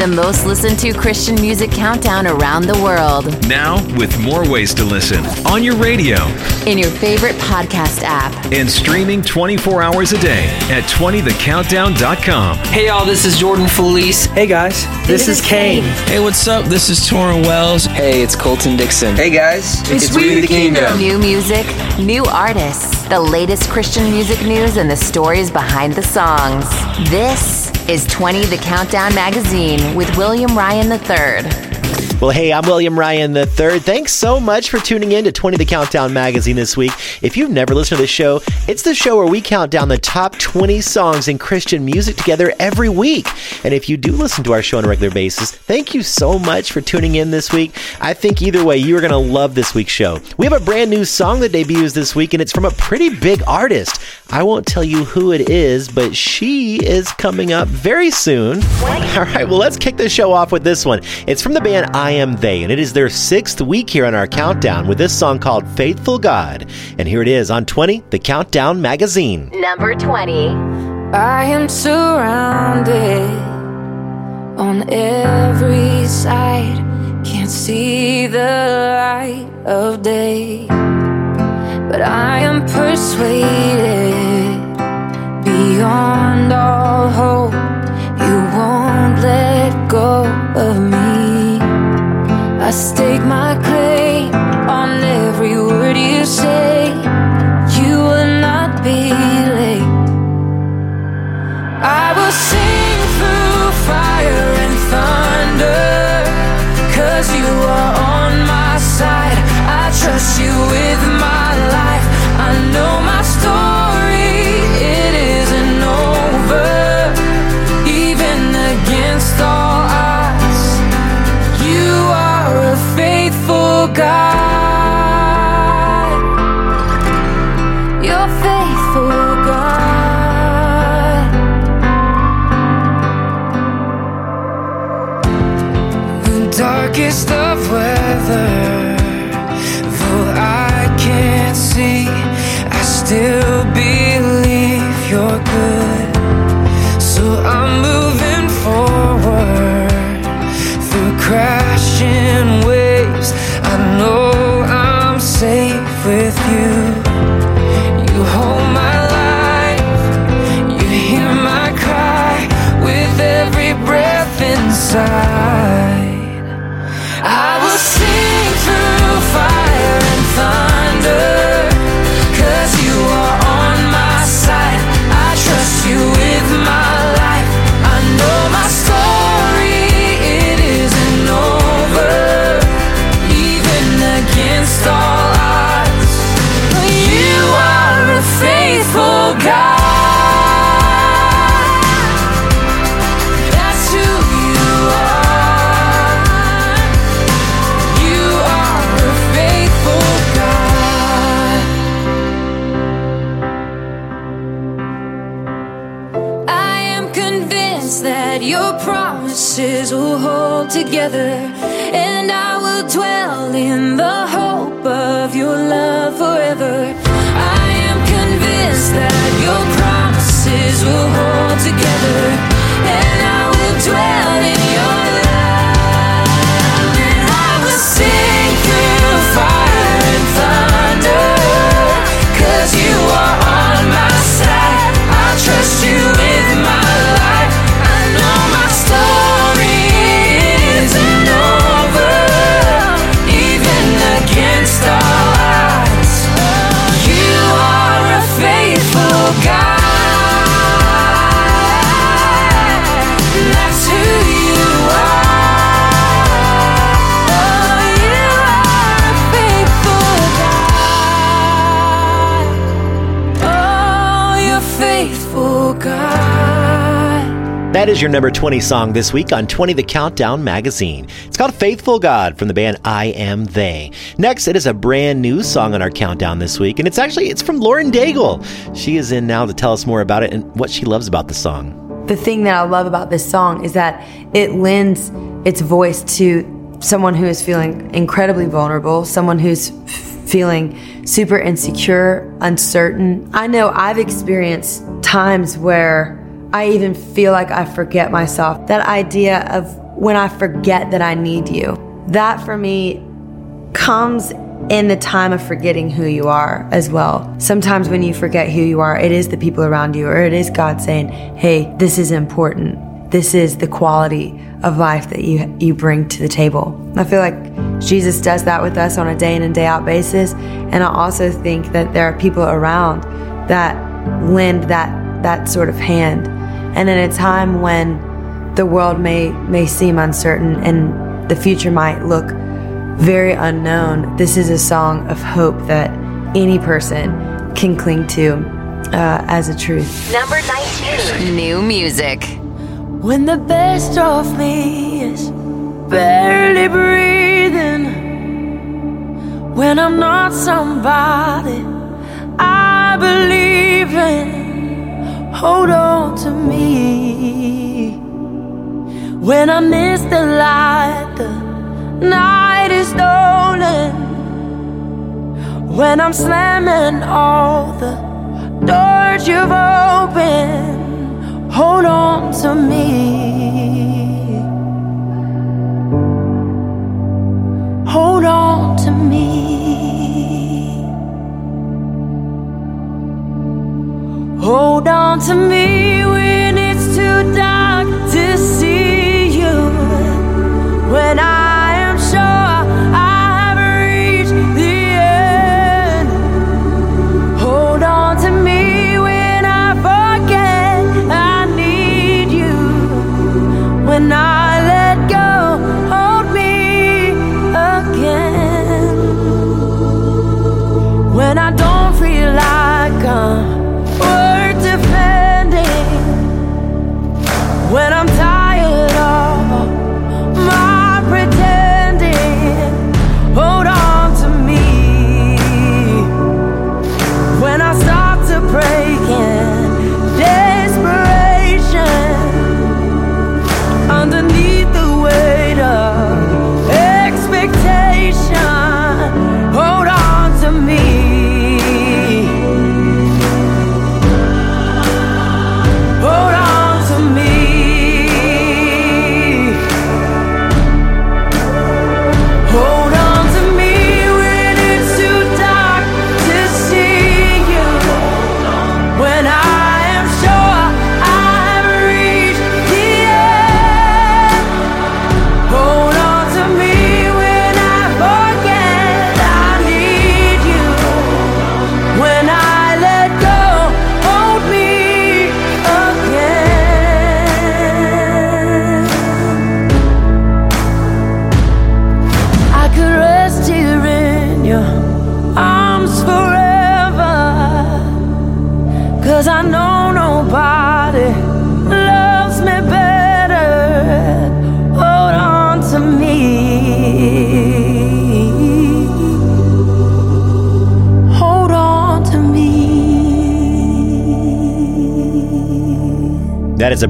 the most listened to Christian music countdown around the world. Now, with more ways to listen on your radio, in your favorite podcast app, and streaming 24 hours a day at 20thecountdown.com. Hey, y'all, this is Jordan Feliz. Hey, guys, this, this is Cain. Hey, what's up? This is Tauren Wells. Hey, it's Colton Dixon. Hey, guys, it's, it's We the Kingdom. New music, new artists, the latest Christian music news, and the stories behind the songs. This is 20 The Countdown Magazine with William Ryan III. Well, hey, I'm William Ryan III. Thanks so much for tuning in to 20 The Countdown magazine this week. If you've never listened to this show, it's the show where we count down the top 20 songs in Christian music together every week. And if you do listen to our show on a regular basis, thank you so much for tuning in this week. I think either way, you are going to love this week's show. We have a brand new song that debuts this week, and it's from a pretty big artist. I won't tell you who it is, but she is coming up very soon. All right, well, let's kick the show off with this one. It's from the band I Am They, and it is their sixth week here on our countdown with this song called Faithful God. And here it is on 20, the Countdown Magazine. Number 20. I am surrounded on every side, can't see the light of day. But I am persuaded beyond all hope, you won't let go of me. I stake my claim on every word you say, you will not be late. I will sing is your number 20 song this week on 20 The Countdown magazine. It's called Faithful God from the band I Am They. Next, it is a brand new song on our countdown this week, and it's actually it's from Lauren Daigle. She is in now to tell us more about it and what she loves about the song. The thing that I love about this song is that it lends its voice to someone who is feeling incredibly vulnerable, someone who's feeling super insecure, uncertain. I know I've experienced times where I even feel like I forget myself. That idea of when I forget that I need you. That for me comes in the time of forgetting who you are as well. Sometimes when you forget who you are, it is the people around you, or it is God saying, Hey, this is important. This is the quality of life that you, you bring to the table. I feel like Jesus does that with us on a day in and day out basis. And I also think that there are people around that lend that, that sort of hand. And in a time when the world may, may seem uncertain and the future might look very unknown, this is a song of hope that any person can cling to uh, as a truth. Number 19. New music. When the best of me is barely breathing, when I'm not somebody I believe in, hold on to me. When I miss the light, the night is stolen. When I'm slamming all the doors you've opened, hold on to me. Hold on to me. Hold on to me when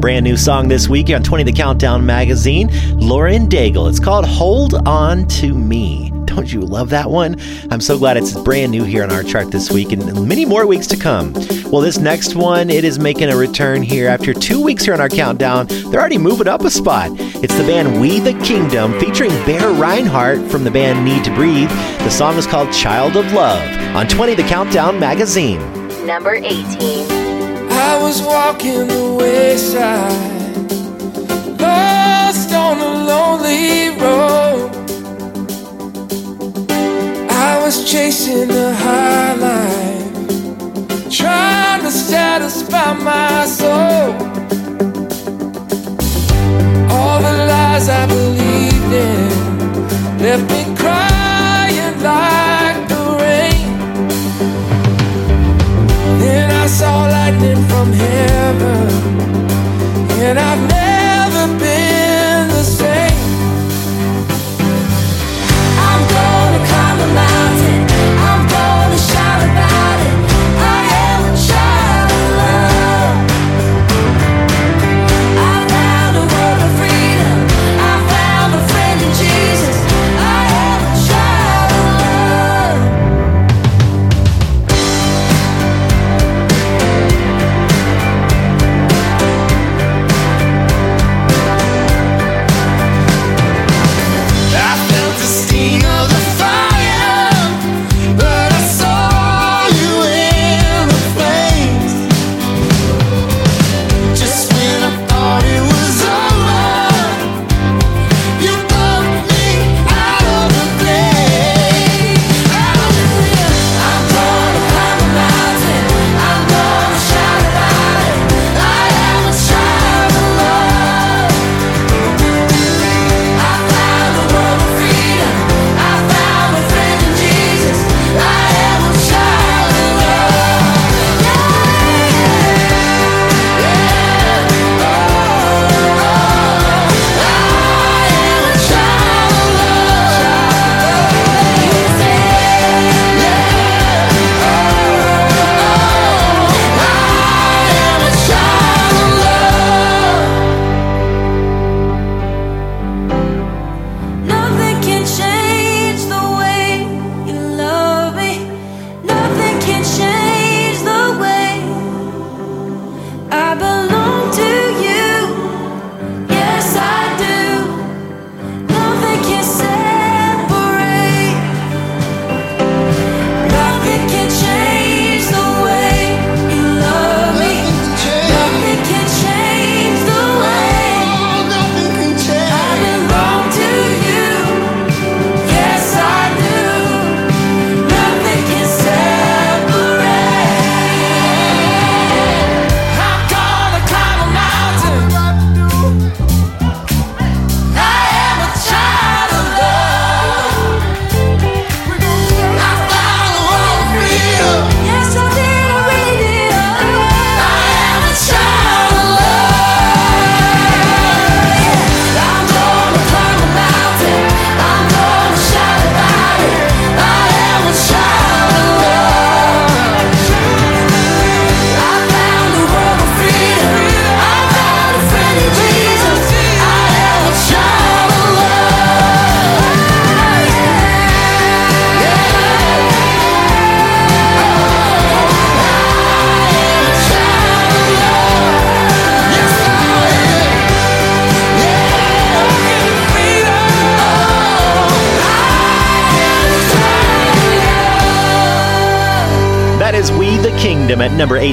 brand new song this week on 20 The Countdown magazine. Lauren Daigle. It's called Hold On to Me. Don't you love that one? I'm so glad it's brand new here on our chart this week and many more weeks to come. Well, this next one, it is making a return here after two weeks here on our countdown. They're already moving up a spot. It's the band We the Kingdom featuring Bear Rinehart from the band Need to Breathe. The song is called Child of Love on 20 The Countdown magazine. Number 18. I was walking the wayside, lost on a lonely road. I was chasing the high line, trying to satisfy my soul. All the lies I believed in left me Then I saw lightning from heaven, and I've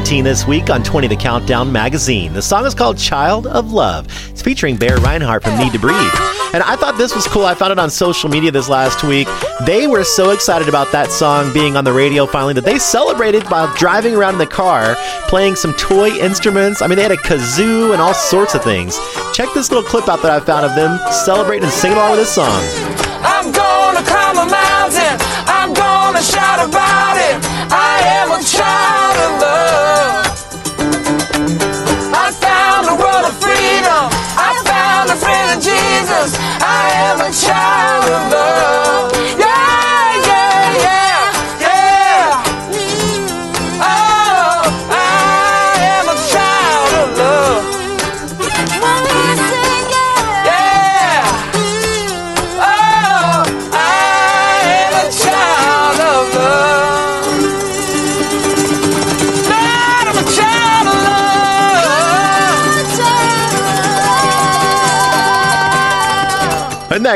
this week on 20 The Countdown magazine. The song is called Child of Love. It's featuring Bear Rinehart from Need to Breathe. And I thought this was cool. I found it on social media this last week. They were so excited about that song being on the radio finally that they celebrated by driving around in the car, playing some toy instruments. I mean, they had a kazoo and all sorts of things. Check this little clip out that I found of them celebrating and singing along with this song. Gonna shout about it. I am a child of love. I found a world of freedom. I found a friend in Jesus. I am a child of love.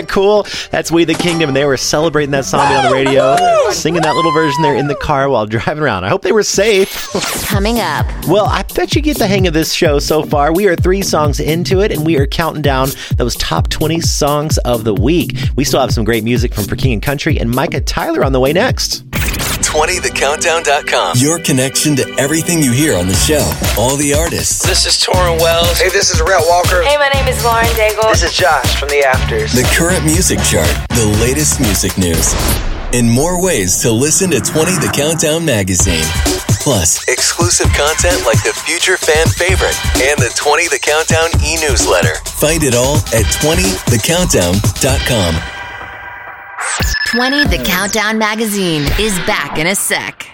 That cool? That's We the Kingdom, and they were celebrating that song on the radio, singing that little version there in the car while driving around. I hope they were safe. Coming up, Well, I bet you get the hang of this show so far. We are three songs into it, and we are counting down those top 20 songs of the week. We still have some great music from For King and Country and Micah Tyler on the way next. 20thecountdown.com. Your connection to everything you hear on the show. All the artists, This is Tauren Wells. Hey, this is Rhett Walker. Hey, my name is Lauren Daigle. This is Josh from the Afters. the current music chart, the latest music news, and more ways to listen to 20 The Countdown magazine. Plus, exclusive content like the future fan favorite and the 20 The Countdown e newsletter. Find it all at 20thecountdown.com. 20 The Countdown magazine is back in a sec.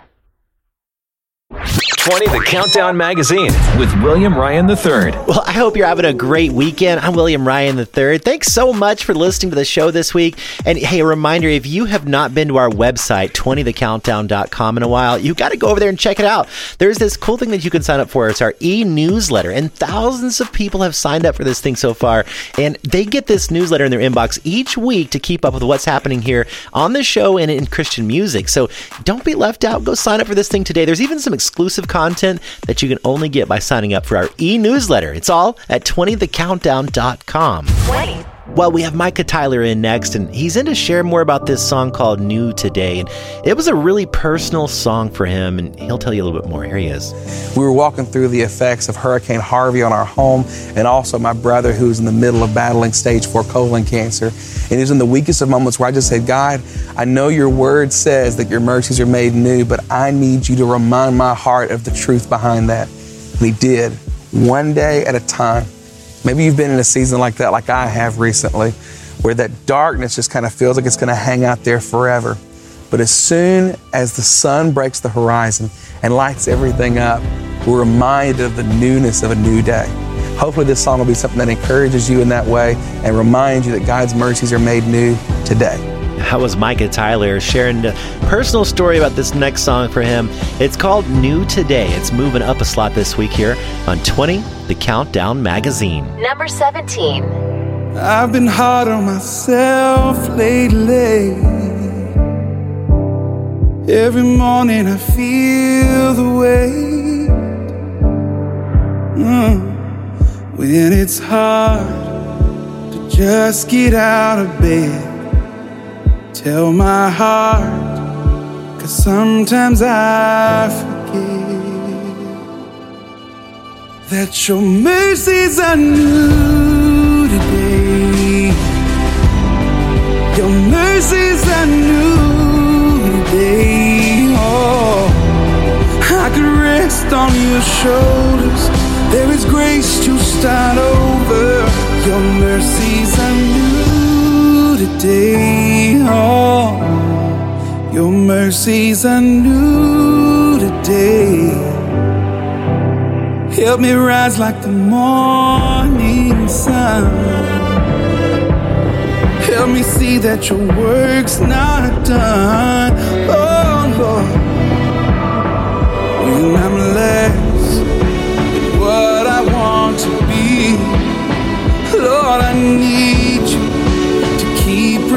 20 The Countdown Magazine with William Ryan III. Well, I hope you're having a great weekend. I'm William Ryan III. Thanks so much for listening to the show this week. And hey, a reminder if you have not been to our website, 20thecountdown.com, in a while, you got to go over there and check it out. There's this cool thing that you can sign up for. It's our e newsletter. And thousands of people have signed up for this thing so far. And they get this newsletter in their inbox each week to keep up with what's happening here on the show and in Christian music. So don't be left out. Go sign up for this thing today. There's even some exclusive content that you can only get by signing up for our e newsletter. It's all at 20thecountdown.com. 20. Well, we have Micah Tyler in next, and he's in to share more about this song called New Today. And it was a really personal song for him, and he'll tell you a little bit more. Here he is. We were walking through the effects of Hurricane Harvey on our home, and also my brother, who's in the middle of battling stage four colon cancer. And it was in the weakest of moments where I just said, God, I know your word says that your mercies are made new, but I need you to remind my heart of the truth behind that. And he did, one day at a time. Maybe you've been in a season like that, like I have recently, where that darkness just kind of feels like it's going to hang out there forever. But as soon as the sun breaks the horizon and lights everything up, we're reminded of the newness of a new day. Hopefully, this song will be something that encourages you in that way and reminds you that God's mercies are made new today. That was Micah Tyler sharing a personal story about this next song for him. It's called New Today. It's moving up a slot this week here on 20, the Countdown Magazine. Number 17. I've been hard on myself lately. Every morning I feel the weight. Mm. When it's hard to just get out of bed. Tell my heart, cause sometimes I forget that your mercies are new today. Your mercies are new today. Oh, I could rest on your shoulders. There is grace to start over. Your mercies are new today. Oh, your mercies are new today. Help me rise like the morning sun. Help me see that your work's not done. Oh Lord, when I'm less than what I want to be, Lord, I need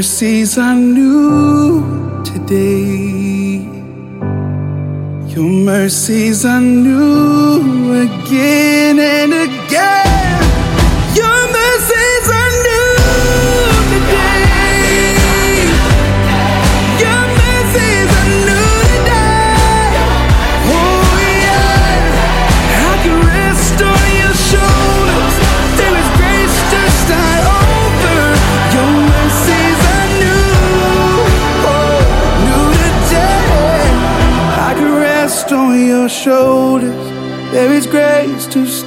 mercies I knew today. Your mercies I knew again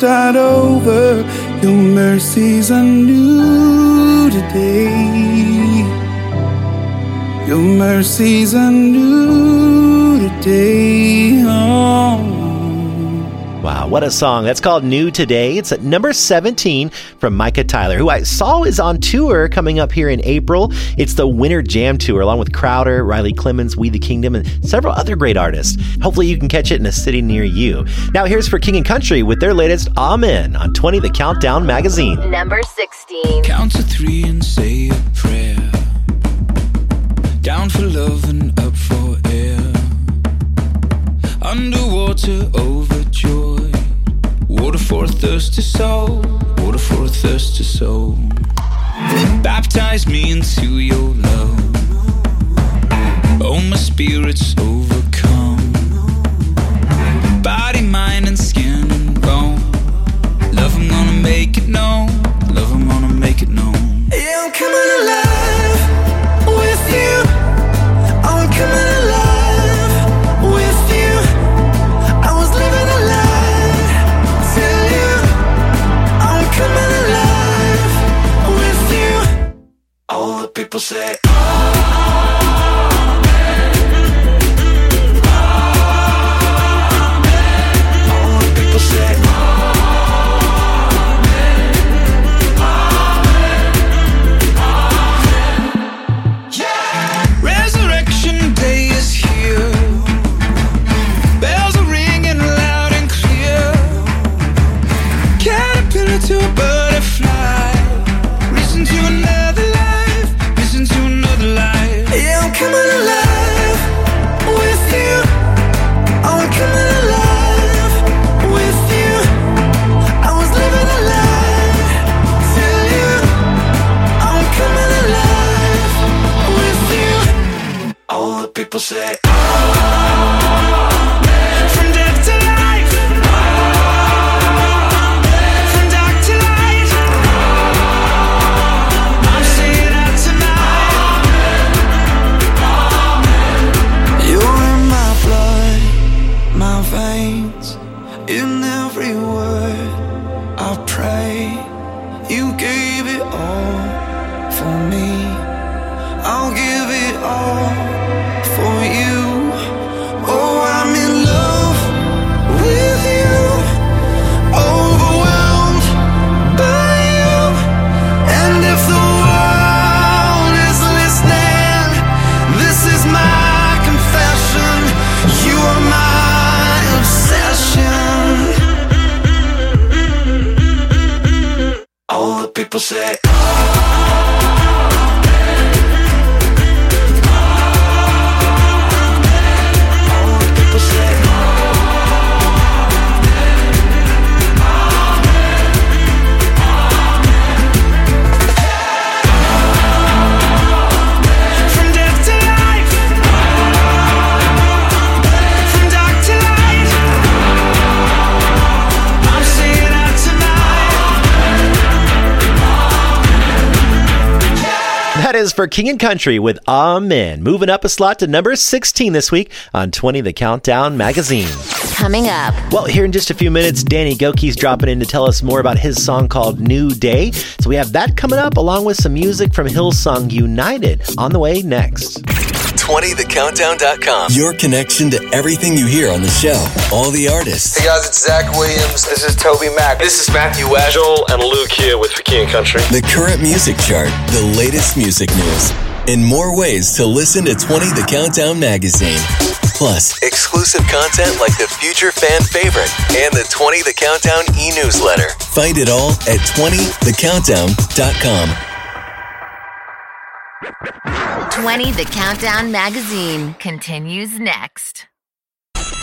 start over. Your mercies I knew today. Your mercies I knew today. Wow, what a song. That's called New Today. It's at number 17 from Micah Tyler, who I saw is on tour coming up here in April. It's the Winter Jam Tour, along with Crowder, Riley Clemmons, We the Kingdom, and several other great artists. Hopefully, you can catch it in a city near you. Now, here's for King and Country with their latest Amen on 20 The Countdown magazine. Number 16. Count to three and say a prayer. Down for love and up for air. Underwater, overjoyed. For a thirsty soul. Water for a thirsty soul. Baptize me into your love. Oh, my spirit's overcome. Body, mind, and skin and bone. Love, I'm gonna make it known. Love, I'm gonna make it known. Yeah, I'm coming alive with you. I'm coming All is for King and Country with Amen. Moving up a slot to number 16 this week on 20 The Countdown magazine. Coming up. Well, here in just a few minutes, Danny Gokey's dropping in to tell us more about his song called New Day. So we have that coming up along with some music from Hillsong United on the way next. 20thecountdown.com. Your connection to everything you hear on the show. All the artists. Hey guys, it's Zach Williams. This is TobyMac. This is Matthew Wagel and Luke here with For and Country. The current music chart, the latest music news, and more ways to listen to 20 The Countdown magazine. Plus, exclusive content like the future fan favorite and the 20 The Countdown e newsletter. Find it all at 20thecountdown.com. 20 The Countdown magazine continues next.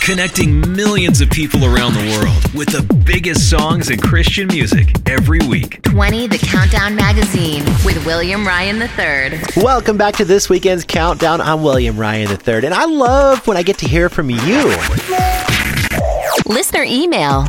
Connecting millions of people around the world with the biggest songs in Christian music every week. 20 The Countdown magazine with William Ryan III. Welcome back to this weekend's Countdown. I'm William Ryan III, and I love when I get to hear from you. Listener email.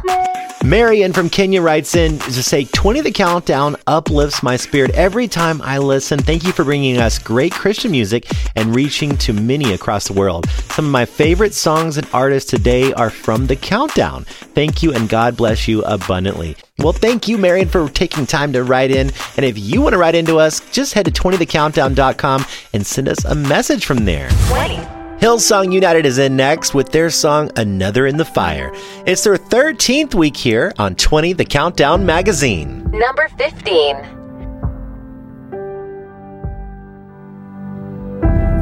Marion from Kenya writes in to say 20 The Countdown uplifts my spirit every time I listen. Thank you for bringing us great Christian music and reaching to many across the world. Some of my favorite songs and artists today are from The Countdown. Thank you and God bless you abundantly. Well, thank you, Marion, for taking time to write in. And if you want to write into us, just head to 20thecountdown.com and send us a message from there. 20. Hillsong United is in next with their song Another in the Fire. It's their 13th week here on 20 The Countdown magazine. Number 15.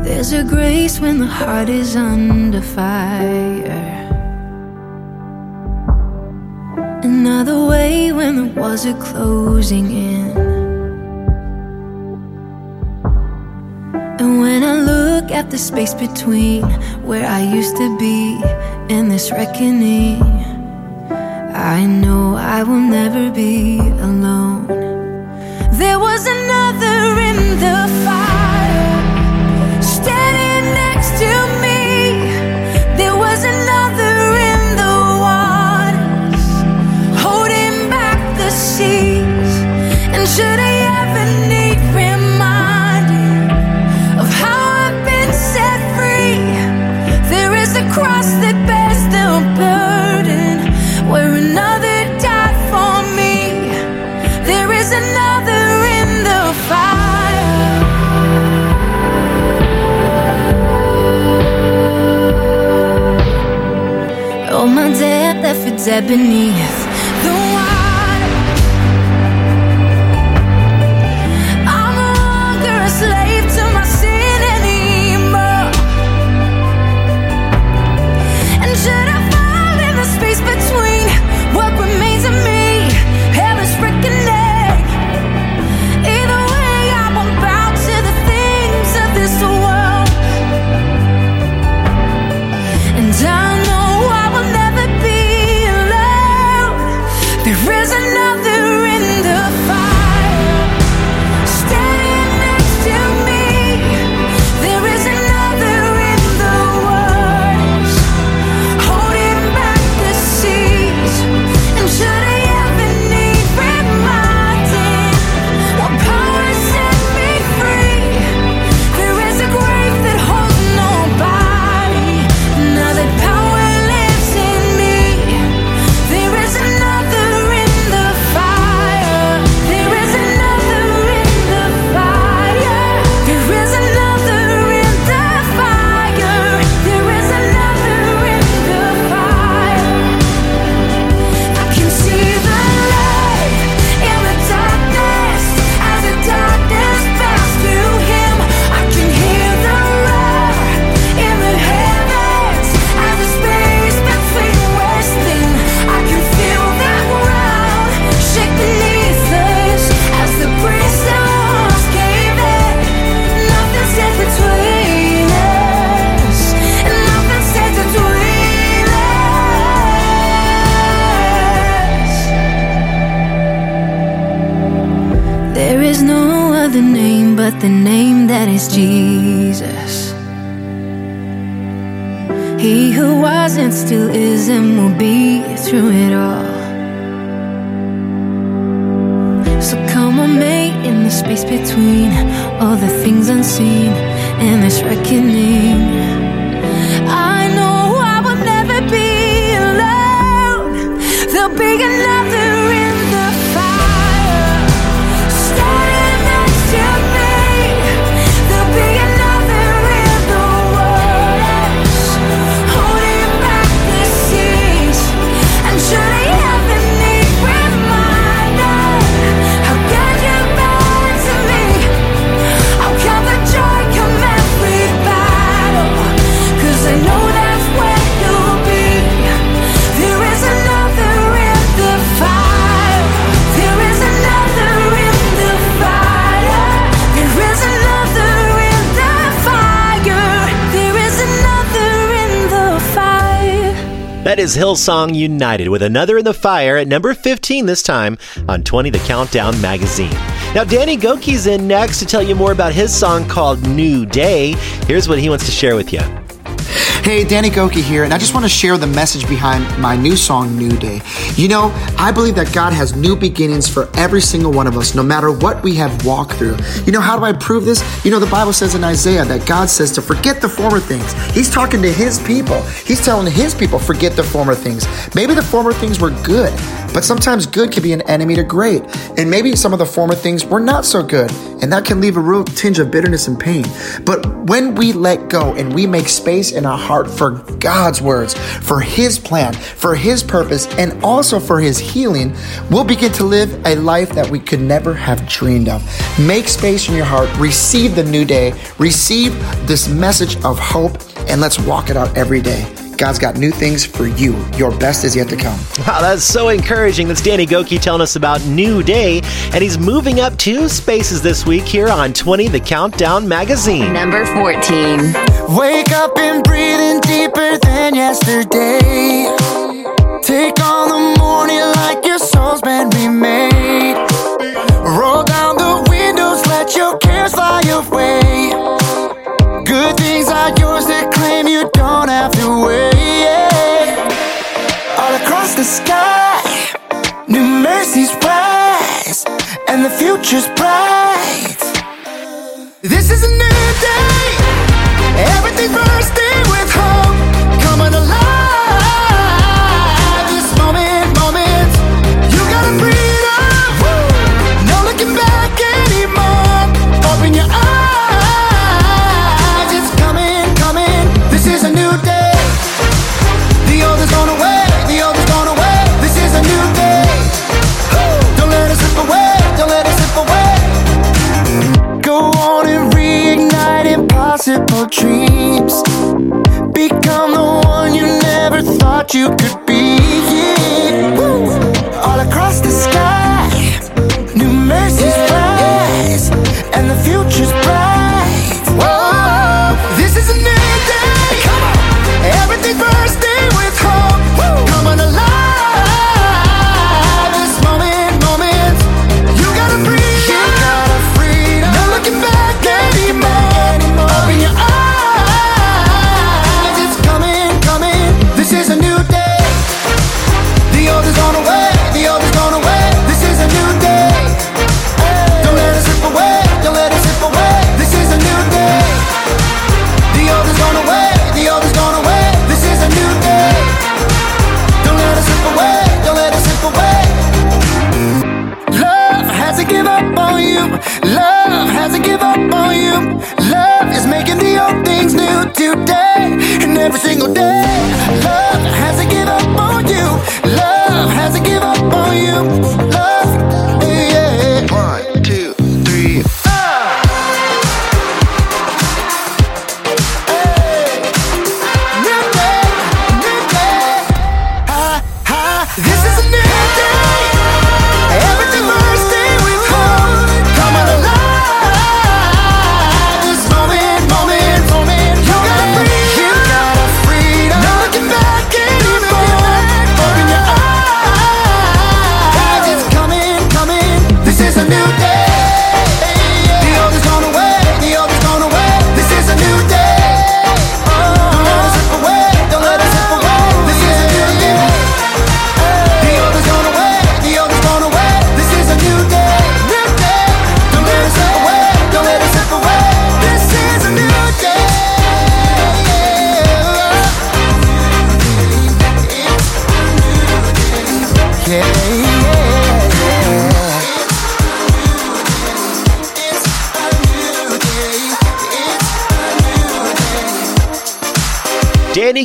There's a grace when the heart is under fire. Another way when the walls are closing in. And when I look at the space between where I used to be and this reckoning, I know I will never be alone. There was another in the fire, standing next to me. There was another in the waters, holding back the seas. And should I debt is Hillsong United with another in the fire at number 15 this time on 20 The Countdown magazine. Now, Danny Gokey's in next to tell you more about his song called New Day. Here's what he wants to share with you. Hey, Danny Gokey here, and I just want to share the message behind my new song, New Day. You know, I believe that God has new beginnings for every single one of us, no matter what we have walked through. You know, how do I prove this? You know, the Bible says in Isaiah that God says to forget the former things. He's talking to His people. He's telling His people, forget the former things. Maybe the former things were good, but sometimes good can be an enemy to great. And maybe some of the former things were not so good, and that can leave a real tinge of bitterness and pain. But when we let go and we make space in our heart for God's words, for His plan, for His purpose, and also for His healing, we'll begin to live a life that we could never have dreamed of. Make space in your heart, receive the new day, receive this message of hope, and let's walk it out every day. God's got new things for you. Your best is yet to come. Wow, that's so encouraging. That's Danny Gokey telling us about New Day, and he's moving up two spaces this week here on 20 The Countdown magazine. Number 14. Wake up and breathing deeper than yesterday. Take on the morning like your soul's been remade. Roll down the windows, let your cares fly away. Good things are yours to claim, you don't have to wait. All across the sky, new mercies rise, and the future's bright. This is a new day. Everything's bursting with hope. You could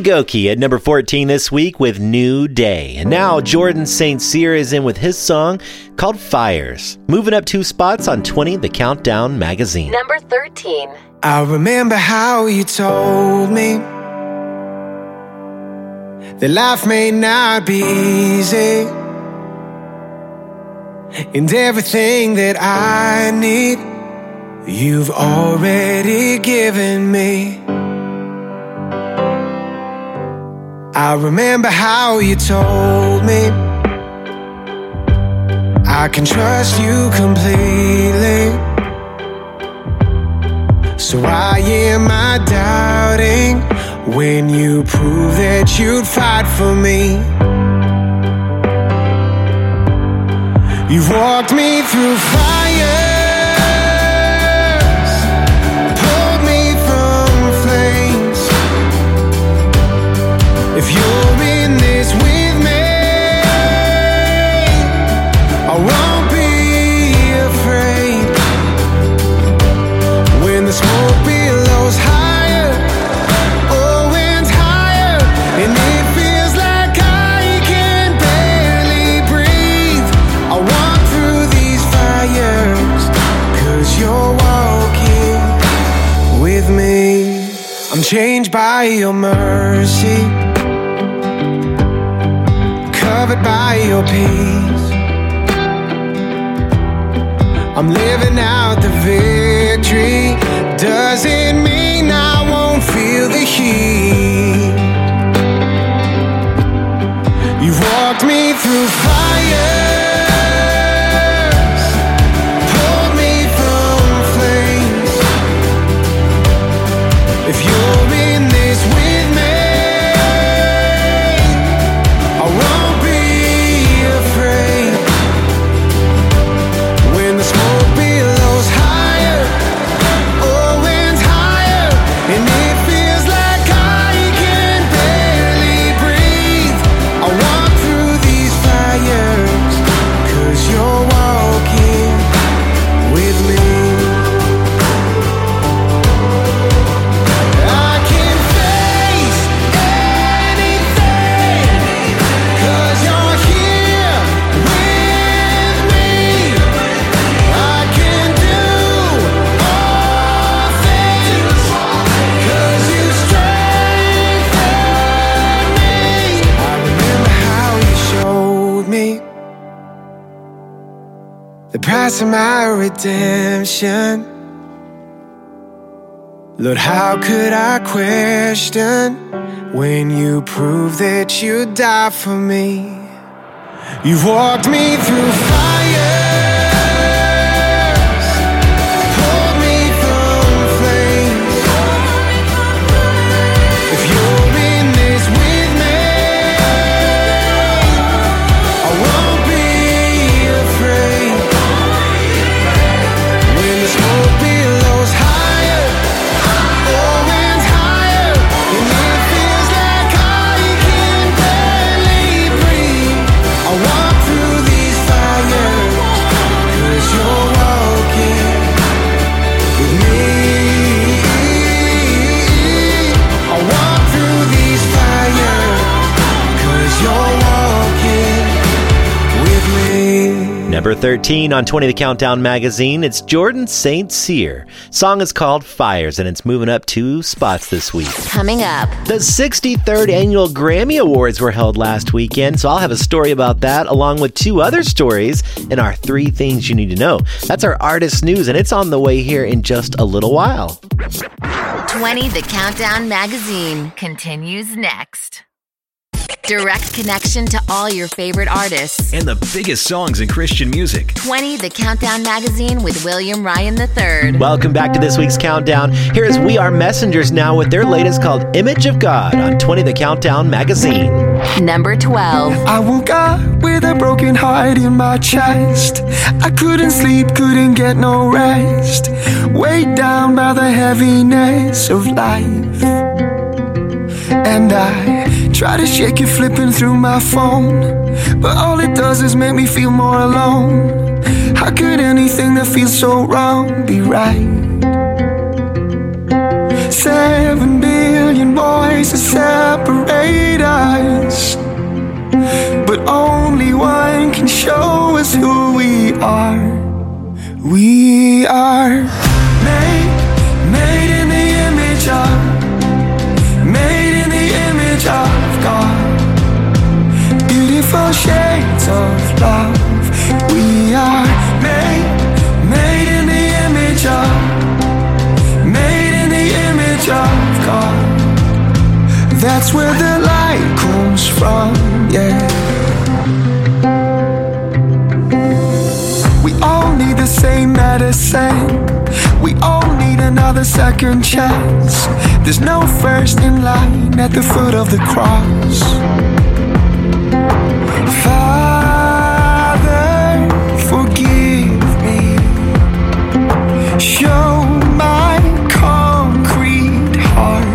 Gokey at number 14 this week with New Day. And now Jordan St. Cyr is in with his song called Fires, moving up two spots on 20 The Countdown magazine. Number 13. I remember how you told me that life may not be easy, and everything that I need, you've already given me. I remember how you told me I can trust you completely. So why am I doubting when you prove that you'd fight for me? You've walked me through fires, changed by your mercy, your peace. I'm living out the victory. Doesn't mean I won't feel the heat. You've walked me through fires, of my redemption. Lord, how could I question when you prove that you died for me? You've walked me through fires, 13 on 20 The Countdown magazine, it's Jordan St. Cyr. Song is called Fires, and it's moving up two spots this week. Coming up, The 63rd annual Grammy Awards were held last weekend, so I'll have a story about that along with two other stories in our three things you need to know. That's our artist news, and it's on the way here in just a little while. 20 The Countdown Magazine continues next. Direct connection to all your favorite artists. And the biggest songs in Christian music. 20 The Countdown Magazine with William Ryan III. Welcome back to this week's countdown. Here is We Are Messengers now with their latest called Image of God on 20 The Countdown magazine. Number 12. I woke up with a broken heart in my chest. I couldn't sleep, couldn't get no rest. Weighed down by the heaviness of life. And I Try to shake it, flipping through my phone. But all it does is make me feel more alone. How could anything that feels so wrong be right? Seven billion voices separate us. But only one can show us who we are. We are made, made in the image of. beautiful shades of love. We are made, made in the image of, made in the image of God. That's where the light comes from, yeah. We all need the same medicine. We all need another second chance. There's no first in line at the foot of the cross. Show my concrete heart.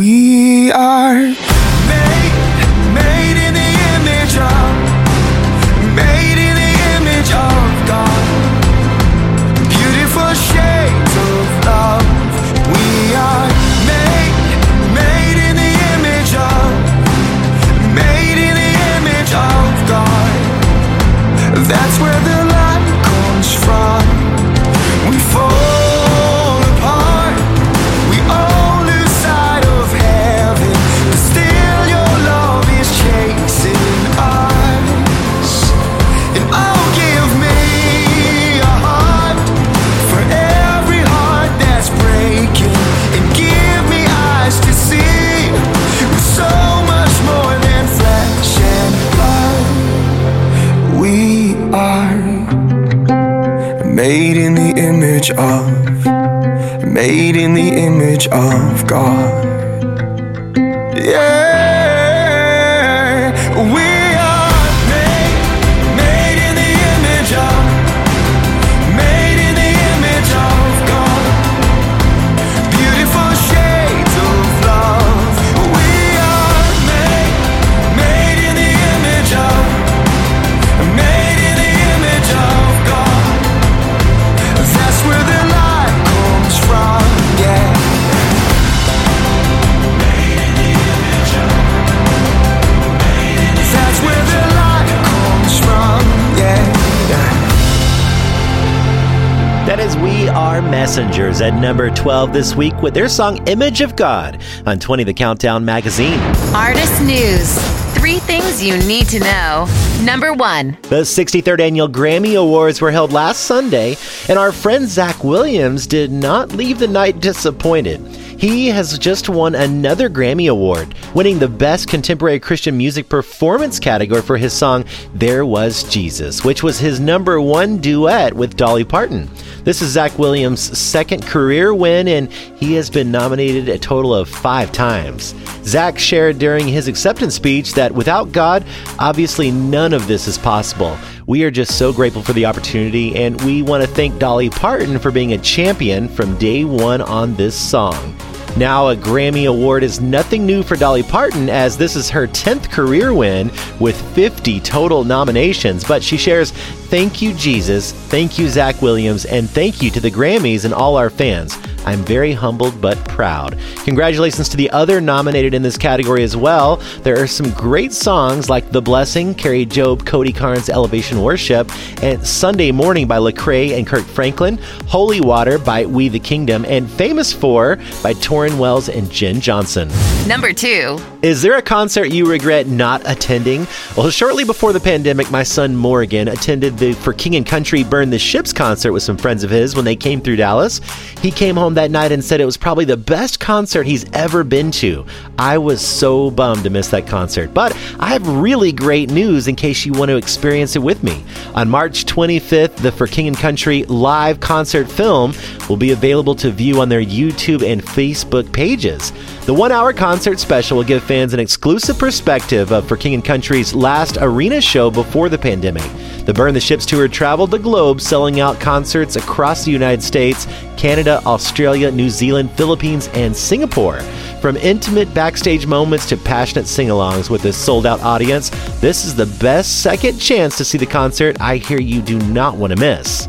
We are made, in the image of God. Beautiful shapes of love. We are made 12 this week with their song Image of God on 20 The Countdown magazine. Artist news. Three things you need to know. Number one. The 63rd annual Grammy Awards were held last Sunday, and our friend Zach Williams did not leave the night disappointed. He has just won another Grammy Award, winning the Best Contemporary Christian Music Performance category for his song There Was Jesus, which was his number one duet with Dolly Parton. This is Zach Williams' second career win, and he has been nominated a total of five times. Zach shared during his acceptance speech that without God, obviously none of this is possible. We are just so grateful for the opportunity, and we want to thank Dolly Parton for being a champion from day one on this song. Now, a Grammy Award is nothing new for Dolly Parton, as this is her 10th career win with 50 total nominations. But she shares, Thank you, Jesus, thank you, Zach Williams, and thank you to the Grammys and all our fans. I'm very humbled but proud. Congratulations to the other nominated in this category as well. There are some great songs like The Blessing, Kari Jobe, Cody Carnes' Elevation Worship, and Sunday Morning by Lecrae and Kirk Franklin, Holy Water by We the Kingdom, and Famous For by Tauren Wells and Jenn Johnson. Number two. Is there a concert you regret not attending? Well, shortly before the pandemic, my son Morgan attended the For King and Country Burn the Ships concert with some friends of his when they came through Dallas. He came home that night and said it was probably the best concert he's ever been to. I was so bummed to miss that concert, but I have really great news in case you want to experience it with me. On March 25th, the For King and Country live concert film will be available to view on their YouTube and Facebook pages. The one hour concert special will give fans an exclusive perspective of For King and Country's last arena show before the pandemic. The Burn the Ships tour traveled the globe, selling out concerts across the United States, Canada, Australia, New Zealand, Philippines, and Singapore. From intimate backstage moments to passionate sing alongs with a sold out audience, this is the best second chance to see the concert I hear you do not want to miss.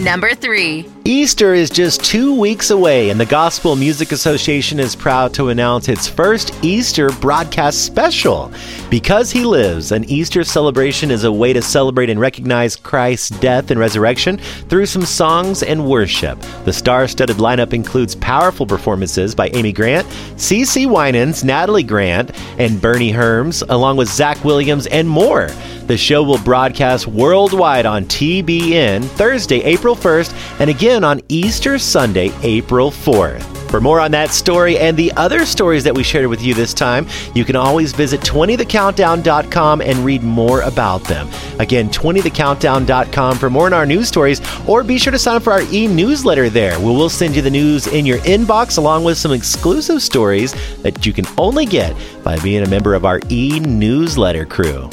Number three. Easter is just two weeks away, and the Gospel Music Association is proud to announce its first Easter broadcast special. Because He Lives, an Easter celebration is a way to celebrate and recognize Christ's death and resurrection through some songs and worship. The star studded lineup includes powerful performances by Amy Grant, CeCe Winans, Natalie Grant, and Bernie Herms, along with Zach Williams and more. The show will broadcast worldwide on TBN Thursday, April 1st, and again on Easter Sunday, April 4th. For more on that story and the other stories that we shared with you this time, you can always visit 20thecountdown.com and read more about them. Again, 20thecountdown.com for more on our news stories, or be sure to sign up for our e newsletter there, where we'll send you the news in your inbox along with some exclusive stories that you can only get by being a member of our e newsletter crew.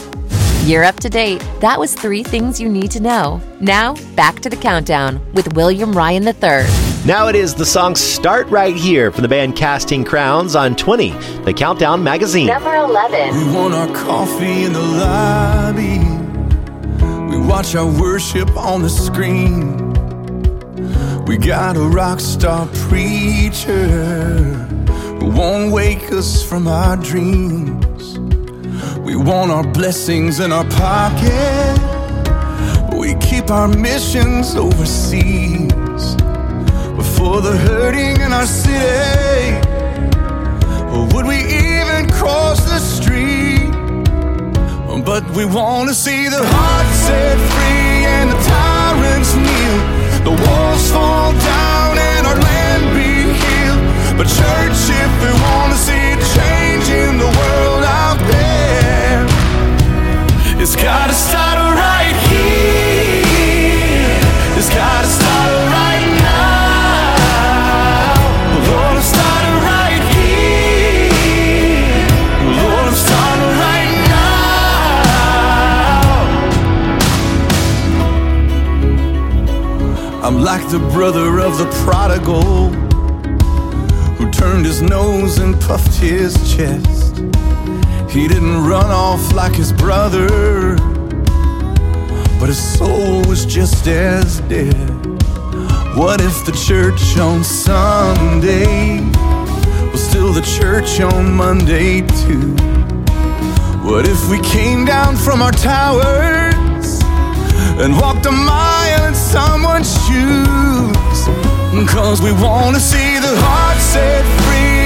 You're up to date. That was three things you need to know. Now, back to the countdown with William Ryan III. Now it is the song Start Right Here from the band Casting Crowns on 20, the Countdown Magazine. Number 11. We want our coffee in the lobby. We watch our worship on the screen. We got a rock star preacher who won't wake us from our dreams. We want our blessings in our pocket. We keep our missions overseas. But for the hurting in our city, or would we even cross the street? But we want to see the heart set free and the tyrants kneel. The walls fall down and our land be healed. But church, if we want to see it's gotta start right here. It's gotta start right now. Lord, I'm starting right here. Lord, I'm starting right now. I'm like the brother of the prodigal who turned his nose and puffed his chest. He didn't run off like his brother, but his soul was just as dead. What if the church on Sunday was still the church on Monday, too? What if we came down from our towers and walked a mile in someone's shoes? Cause we wanna see the heart set free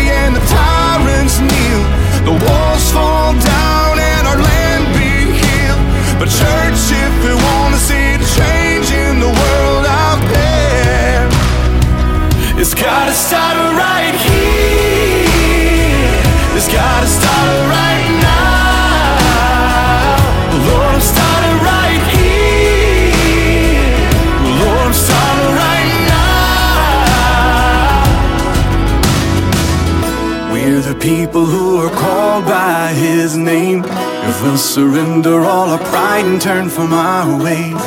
surrender all our pride and turn from our ways.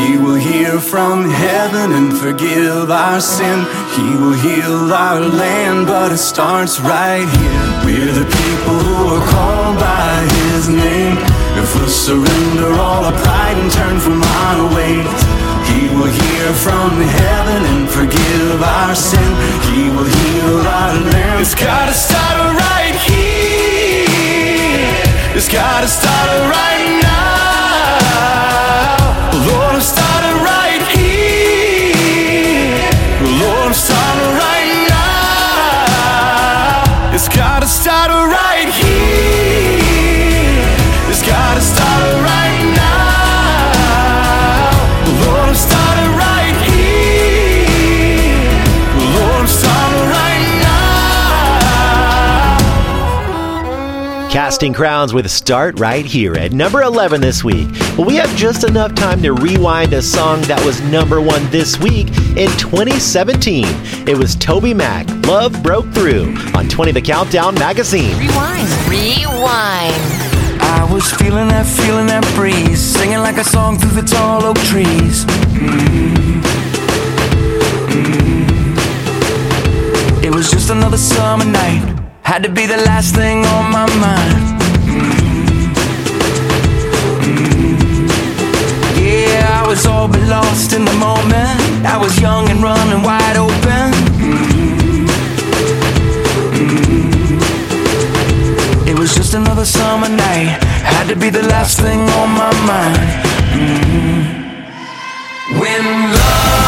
He will hear from heaven and forgive our sin. He will heal our land, but it starts right here. We're the people who are called by His name. If we'll surrender all our pride and turn from our ways, He will hear from heaven and forgive our sin. He will heal our land. It's gotta start right. It's gotta start right now. Lord, I'm starting Casting Crowns with a Start Right Here at number 11 this week. Well, we have just enough time to rewind a song that was number one this week in 2017. It was TobyMac, Love Broke Through on 20 The Countdown magazine. Rewind. Rewind. I was feeling that, feeling that breeze, singing like a song through the tall oak trees. Mm. Mm. It was just another summer night, had to be the last thing on my mind. Yeah, I was all but lost in the moment. I was young and running wide open. It was just another summer night. Had to be the last thing on my mind. Mhm. When love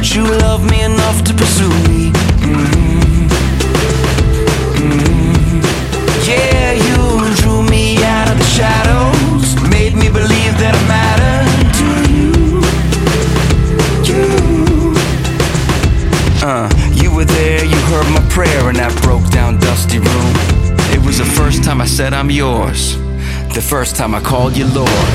but you love me enough to pursue me. Mhm. Mhm. Yeah, you drew me out of the shadows, made me believe that I to you. You. Uh, you were there, you heard my prayer in that broke down dusty room. It was the first time I said I'm yours, the first time I called you Lord.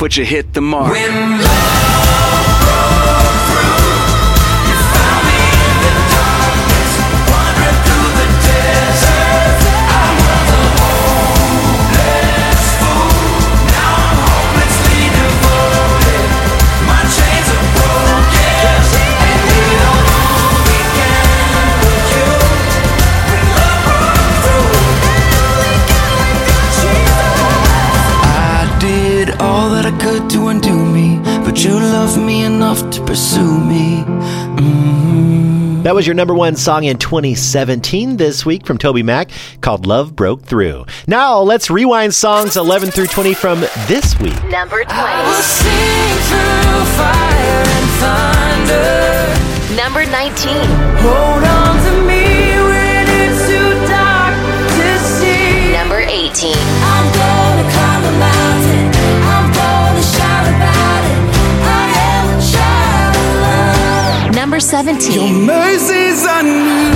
But you hit the mark. pursue me. Mm-hmm. That was your number one song in 2017 this week from TobyMac called Love Broke Through. Now let's rewind songs 11 through 20 from this week. Number 20. Number 19. Number 18. Number 17. Mercies are new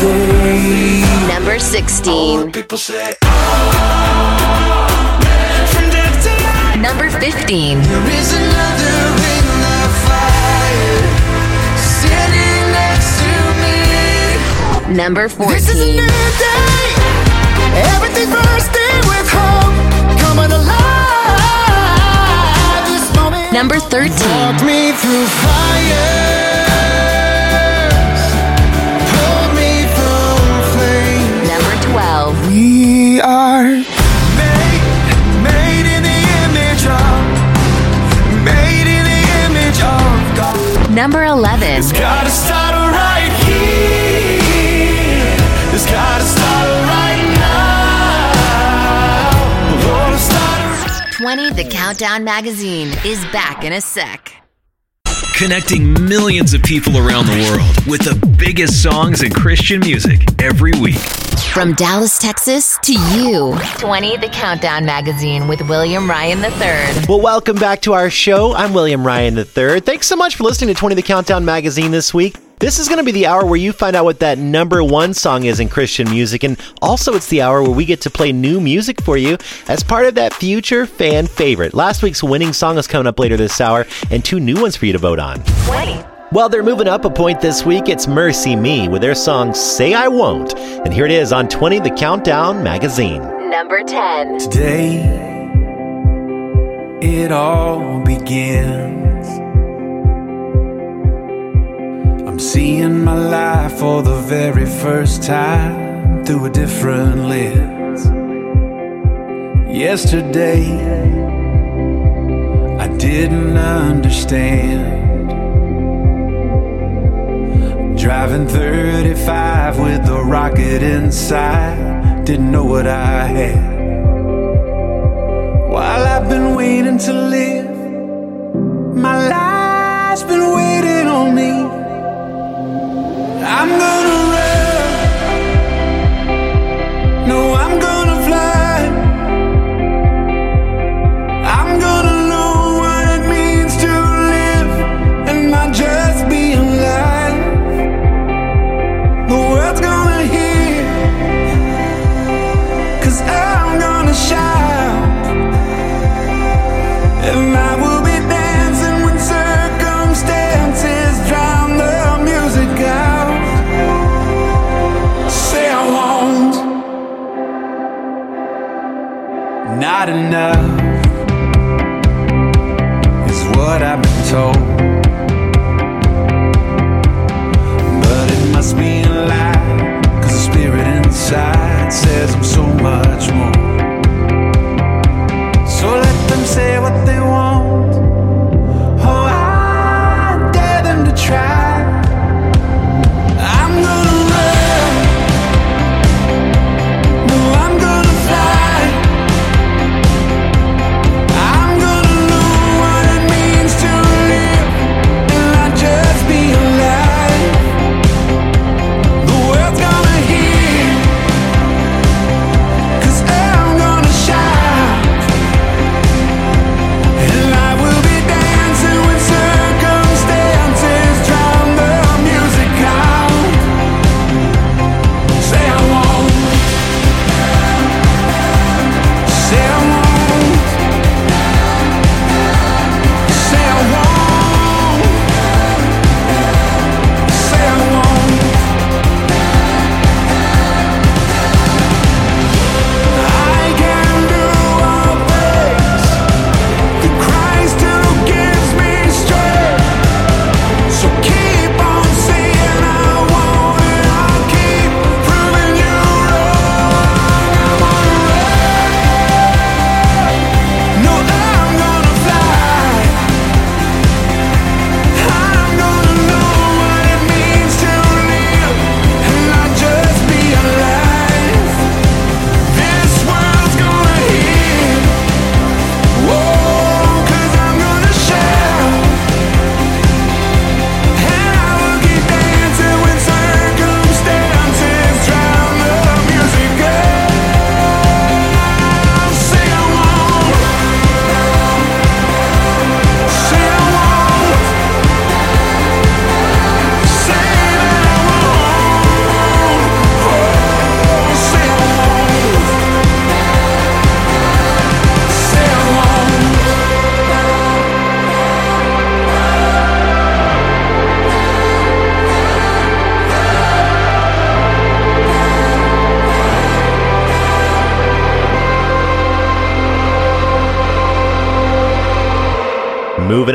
today. Number 16. People say, Number 15. There is another in the fire sitting next to me. Number 14. This is a new day. Everything bursting with hope. Coming alive. Number 12. We are made, made in the image of, made in the image of God. Number 11. 2020, the Countdown Magazine is back in a sec. Connecting millions of people around the world with the biggest songs in Christian music every week. From Dallas, Texas to you. 20, the Countdown Magazine with William Ryan III. Well, welcome back to our show. I'm William Ryan III. Thanks so much for listening to 20, the Countdown Magazine this week. This is going to be the hour where you find out what that number one song is in Christian music. And also, it's the hour where we get to play new music for you as part of that future fan favorite. Last week's winning song is coming up later this hour, and two new ones for you to vote on. 20. Well, they're moving up a point this week. It's MercyMe with their song Say I Won't. And here it is on 20 The Countdown magazine. Number 10. Today, it all begins. Seeing my life for the very first time through a different lens. Yesterday, I didn't understand. Driving 35 with a rocket inside, didn't know what I had. While I've been waiting to live, my life's been waiting on me. I'm gonna run. No, I'm gonna not enough, is what I've been told. But it must be a lie, cause the spirit inside says I'm so much more.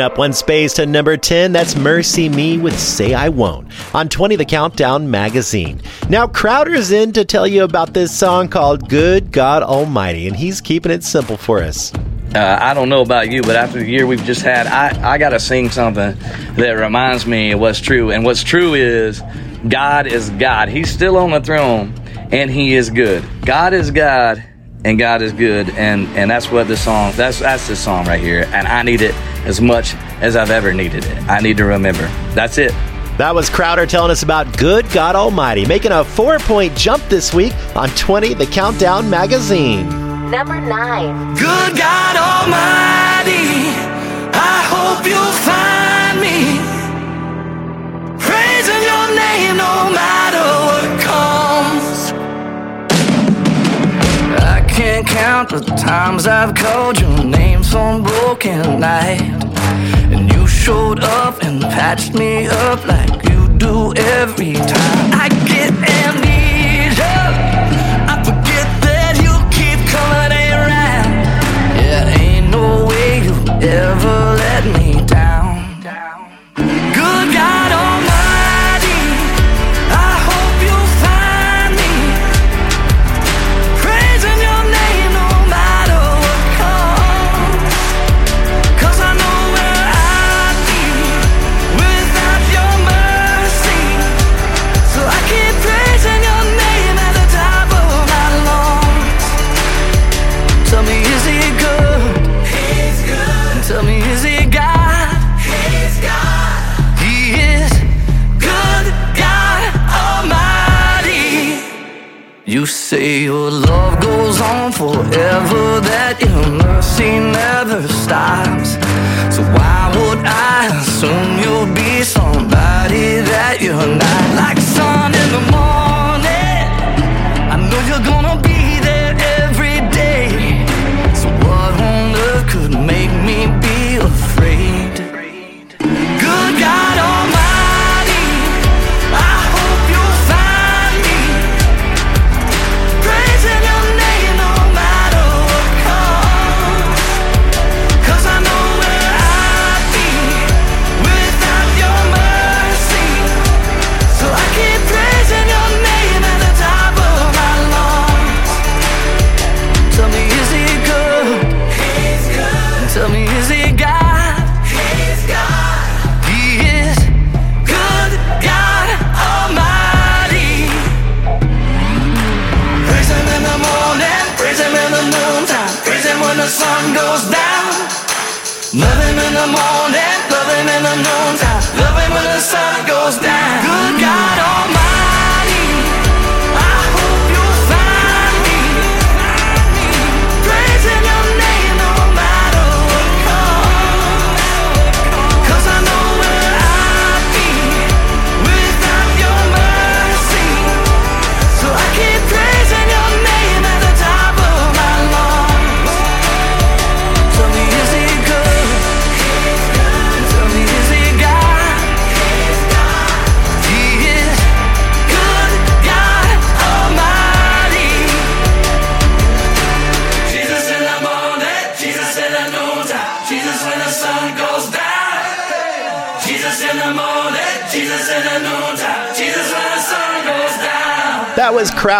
Up one space to number 10, that's MercyMe with Say I Won't on 20 The Countdown magazine. Now, Crowder's in to tell you about this song called Good God Almighty, and he's keeping it simple for us. Uh, I don't know about you, but after the year we've just had, I, I got to sing something that reminds me of what's true. And what's true is God is God. He's still on the throne and He is good. God is God and God is good. And, and that's what the song, that's, that's the song right here. And I need it as much as I've ever needed it. I need to remember. That's it. That was Crowder telling us about Good God Almighty, making a four point jump this week on 20 The Countdown magazine. Number nine. Good God Almighty, I hope you'll find me praising your name no matter count the times I've called your name some broken night, and you showed up and patched me up like you do every time. I get amnesia. I forget that you keep coming around. Yeah, ain't no way you ever say your love goes on forever, that your mercy never stops. So why would I assume you'll be somebody that you're not?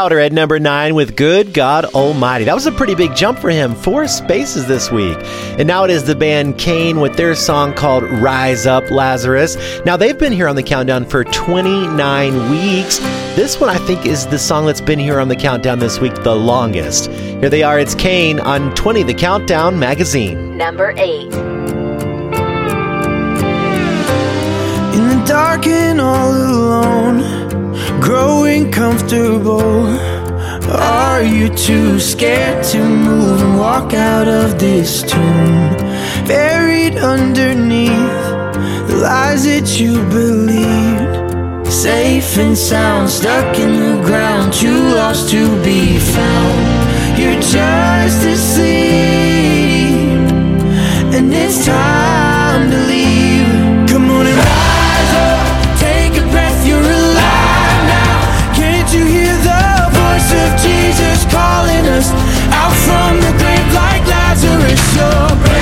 Crowder at number nine with Good God Almighty. That was a pretty big jump for him. Four spaces this week. And now it is the band Cain with their song called Rise Up Lazarus. Now they've been here on the countdown for 29 weeks. This one I think is the song that's been here on the countdown this week the longest. Here they are. It's Cain on 20 The Countdown magazine. Number eight. In the dark and all alone, growing comfortable. Are you too scared to move and walk out of this tomb? Buried underneath the lies that you believed. Safe and sound, stuck in the ground, too lost to be found. You're just asleep, and it's time calling out from the grave like Lazarus? You're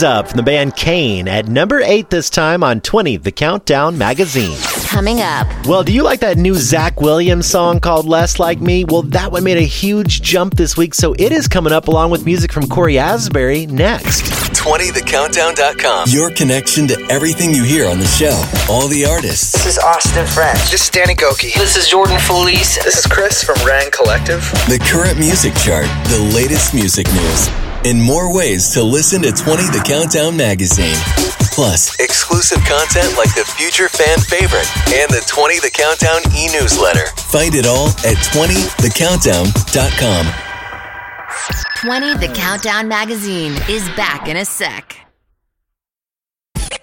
Rise Up from the band Cain at number eight this time on 20 The Countdown magazine. Coming up. Well, do you like that new Zach Williams song called Less Like Me? Well, that one made a huge jump this week, so it is coming up along with music from Cory Asbury next. 20thecountdown.com. Your connection to everything you hear on the show. All the artists. This is Austin French. This is Danny Gokey. This is Jordan Feliz. This is Chris from Rend Collective. The current music chart, the latest music news, and more ways to listen to 20 The Countdown magazine. Plus, exclusive content like the future fan favorite and the 20 The Countdown e newsletter. Find it all at 20thecountdown.com. 20 The Countdown magazine is back in a sec.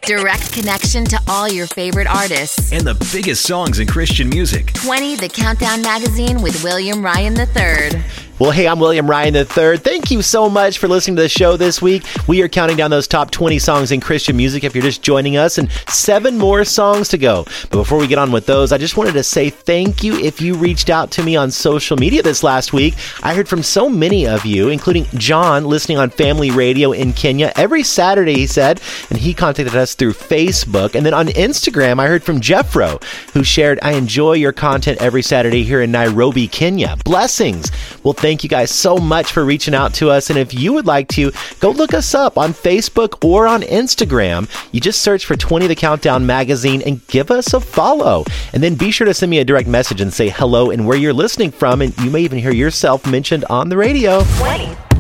Direct connection to all your favorite artists. And the biggest songs in Christian music. 20 The Countdown magazine with William Ryan III. Well, hey, I'm William Ryan III. Thank you so much for listening to the show this week. We are counting down those top 20 songs in Christian music if you're just joining us, and seven more songs to go. But before we get on with those, I just wanted to say thank you if you reached out to me on social media this last week. I heard from so many of you, including John, listening on Family Radio in Kenya every Saturday, he said, and he contacted us through Facebook. And then on Instagram, I heard from Jeffro, who shared, I enjoy your content every Saturday here in Nairobi, Kenya. Blessings. Well, thank you guys so much for reaching out to us. And if you would like to, go look us up on Facebook or on Instagram. You just search for 20 The Countdown Magazine and give us a follow. And then be sure to send me a direct message and say hello and where you're listening from. And you may even hear yourself mentioned on the radio.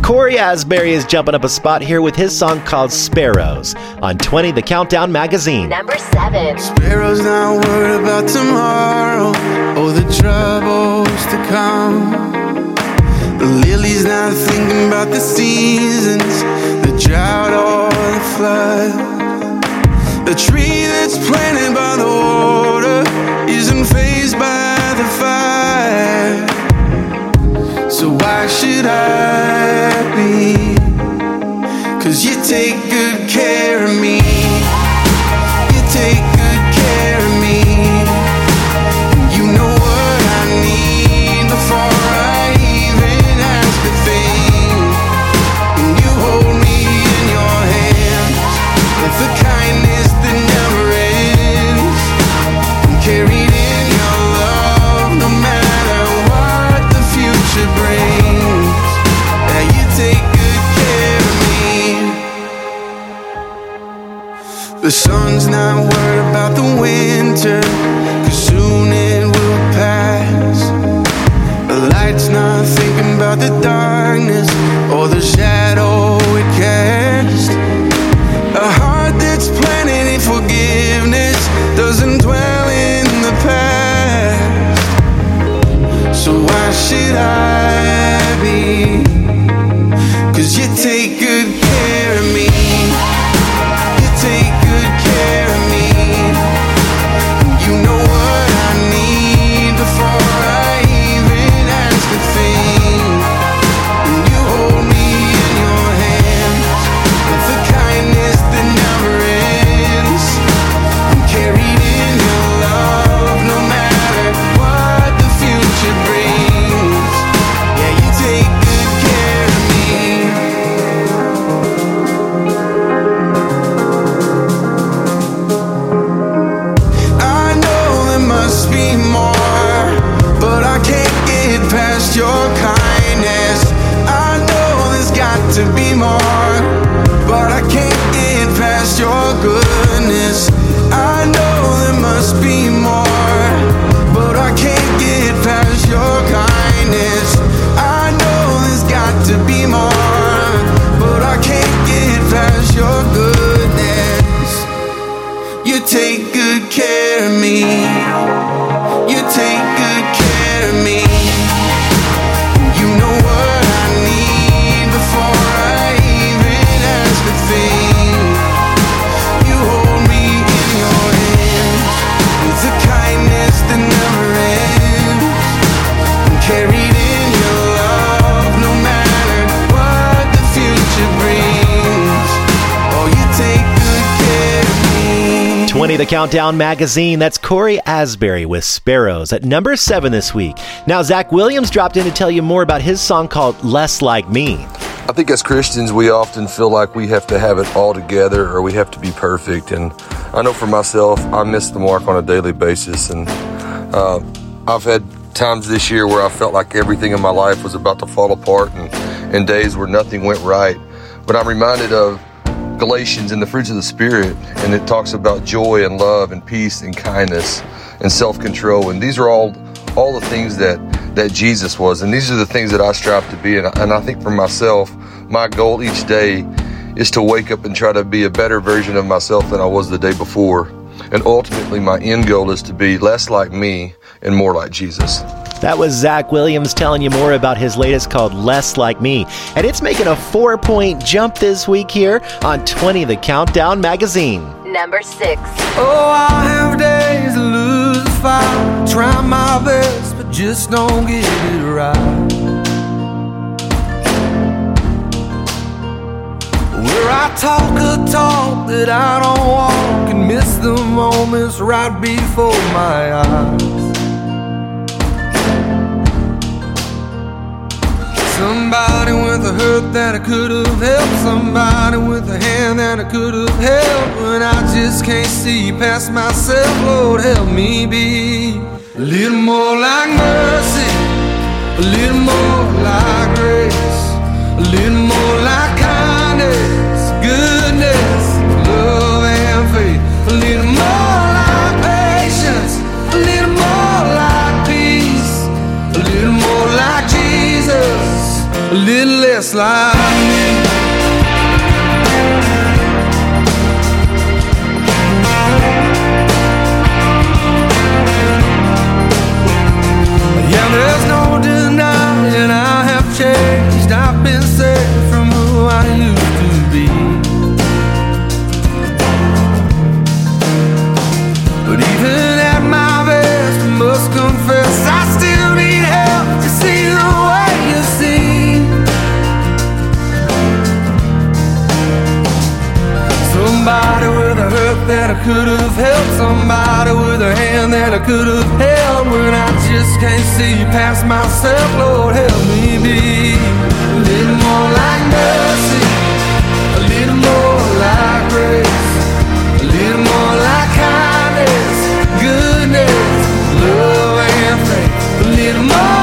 Cory Asbury is jumping up a spot here with his song called Sparrows on 20 The Countdown Magazine. Number seven. Sparrows not worried about tomorrow or the troubles to come. The lily's not thinking about the seasons, the drought or the flood. The tree that's planted by the water isn't phased by the fire. So why should I be? Cause you take good care of me. You take The sun's not worried about the winter, cause soon it will pass. The light's not thinking about the darkness or the shadow it casts. A heart that's planted in forgiveness doesn't dwell in the past. So why should I be? Cause you take good 20 The Countdown Magazine. That's Cory Asbury with Sparrows at number seven this week. Now, Zach Williams dropped in to tell you more about his song called Less Like Me. I think as Christians, we often feel like we have to have it all together or we have to be perfect. And I know for myself, I miss the mark on a daily basis. And uh, I've had times this year where I felt like everything in my life was about to fall apart and, and days where nothing went right. But I'm reminded of Galatians and the fruits of the Spirit, and it talks about joy and love and peace and kindness and self-control. And these are all all the things that that Jesus was, and these are the things that I strive to be. And, and I think for myself, my goal each day is to wake up and try to be a better version of myself than I was the day before. And ultimately, my end goal is to be less like me and more like Jesus. That was Zach Williams telling you more about his latest called Less Like Me. And it's making a four point jump this week here on 20 The Countdown Magazine. Number six. Oh, I have days to lose the fight. Try my best, but just don't get it right. Where I talk a talk that I don't walk and miss the moments right before my eyes. Somebody with a hurt that I could have helped. Somebody with a hand that I could have held. But I just can't see past myself, Lord, help me be a little more like mercy, a little more like grace, a little more like kindness, little less me. Yeah, there's no could have helped. Somebody with a hand that I could have held. When I just can't see past myself, Lord, help me be a little more like mercy, a little more like grace, a little more like kindness, goodness, love, and faith. A little more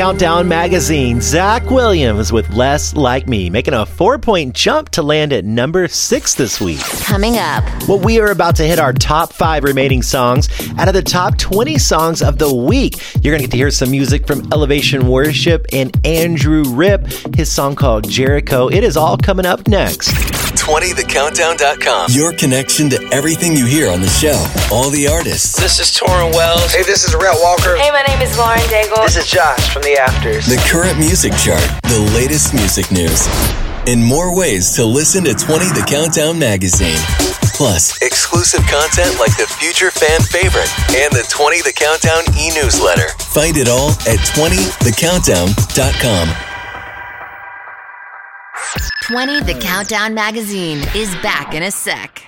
Countdown magazine. Zach Williams with Less Like Me, making a four point jump to land at number six this week. Coming up, Well, we are about to hit our top five remaining songs out of the top 20 songs of the week. You're going to get to hear some music from Elevation Worship and Andrew Ripp, his song called Jericho. It is all coming up next. 20thecountdown.com. Your connection to everything you hear on the show. All the artists, This is Tauren Wells. Hey, this is Rhett Walker. Hey, my name is Lauren Daigle. This is Josh from the Afters. the current music chart, the latest music news, and more ways to listen to 20 The Countdown magazine. Plus, exclusive content like the future fan favorite and the 20 The Countdown e newsletter. Find it all at 20thecountdown.com. 20 The Countdown magazine is back in a sec.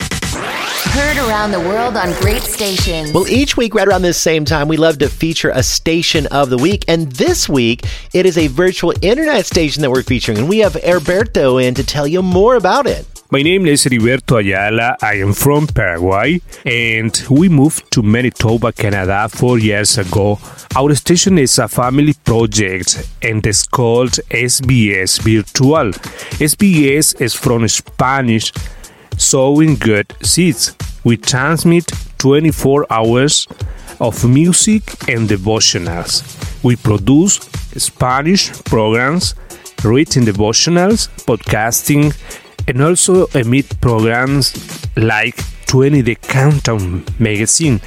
Heard around the world on great stations. Well, each week, right around this same time, we love to feature a station of the week. And this week, it is a virtual internet station that we're featuring. And we have Heriberto in to tell you more about it. My name is Heriberto Ayala. I am from Paraguay and we moved to Manitoba, Canada four years ago. Our station is a family project and it's called SBS Virtual. SBS is from Spanish, sowing good seeds. We transmit 24 hours of music and devotionals. We produce Spanish programs, written devotionals, podcasting, and also emit programs like 20 The Countdown magazine.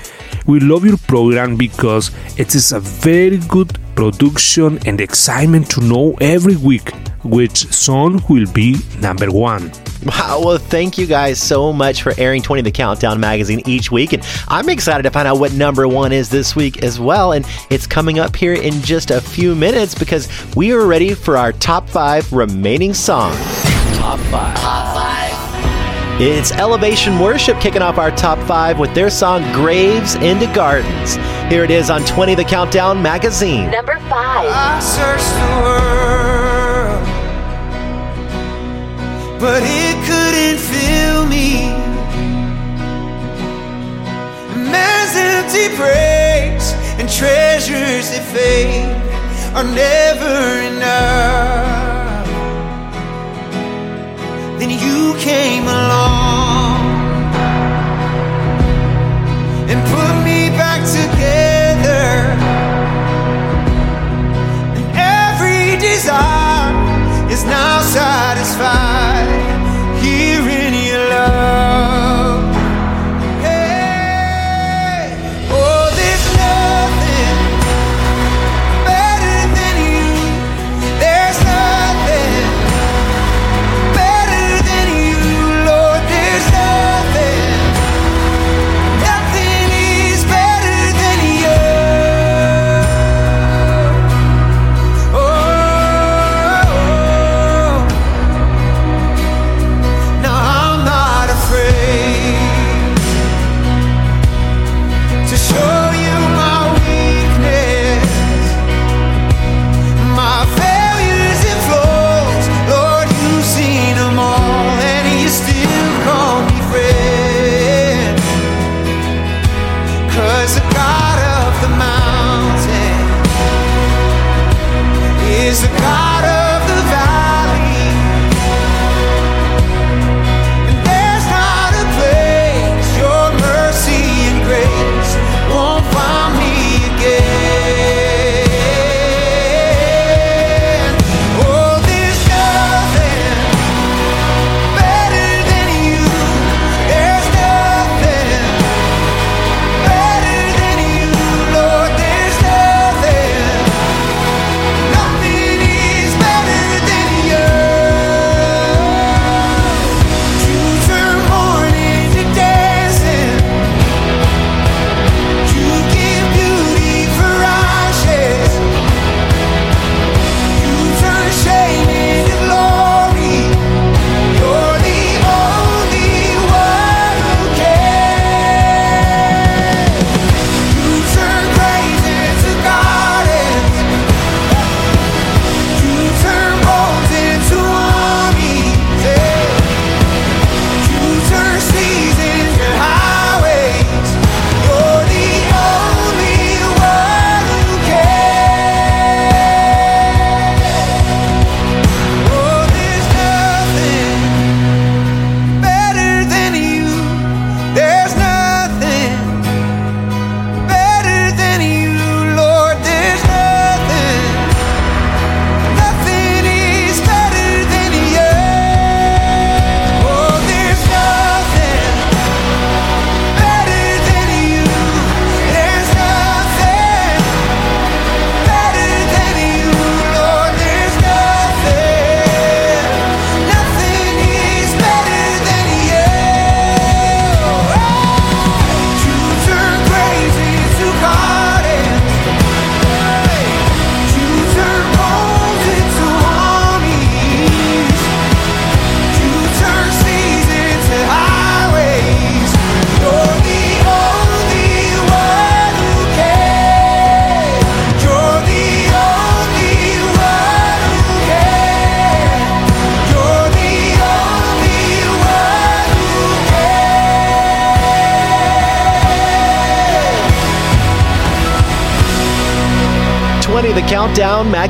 We love your program because it is a very good production and excitement to know every week which song will be number one. Wow, well, thank you guys so much for airing 20 the Countdown magazine each week. And I'm excited to find out what number one is this week as well. And it's coming up here in just a few minutes because we are ready for our top five remaining songs. Top five. Top five. It's Elevation Worship kicking off our top five with their song Graves into Gardens. Here it is on 20 the Countdown magazine. Number five. I searched the world, but it couldn't fill me. Man's empty praise and treasures that fade are never enough. Came along and put me back together. And every desire is now satisfied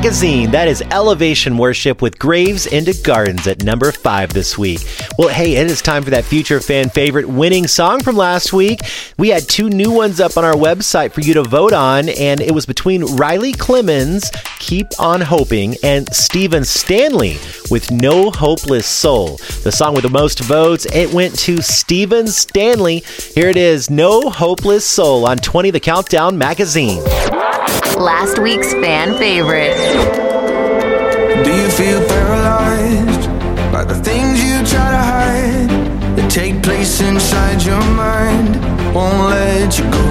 magazine. That is Elevation Worship with Graves into Gardens at number five this week. Well, hey, it is time for that future fan favorite winning song from last week. We had two new ones up on our website for you to vote on, and it was between Riley Clemmons, Keep On Hoping, and Stephen Stanley with No Hopeless Soul. The song with the most votes, it went to Stephen Stanley. Here it is, No Hopeless Soul on 20 The Countdown magazine. Last week's fan favorite. Do you feel paralyzed by the things you try to hide that take place inside your mind? Won't let you go.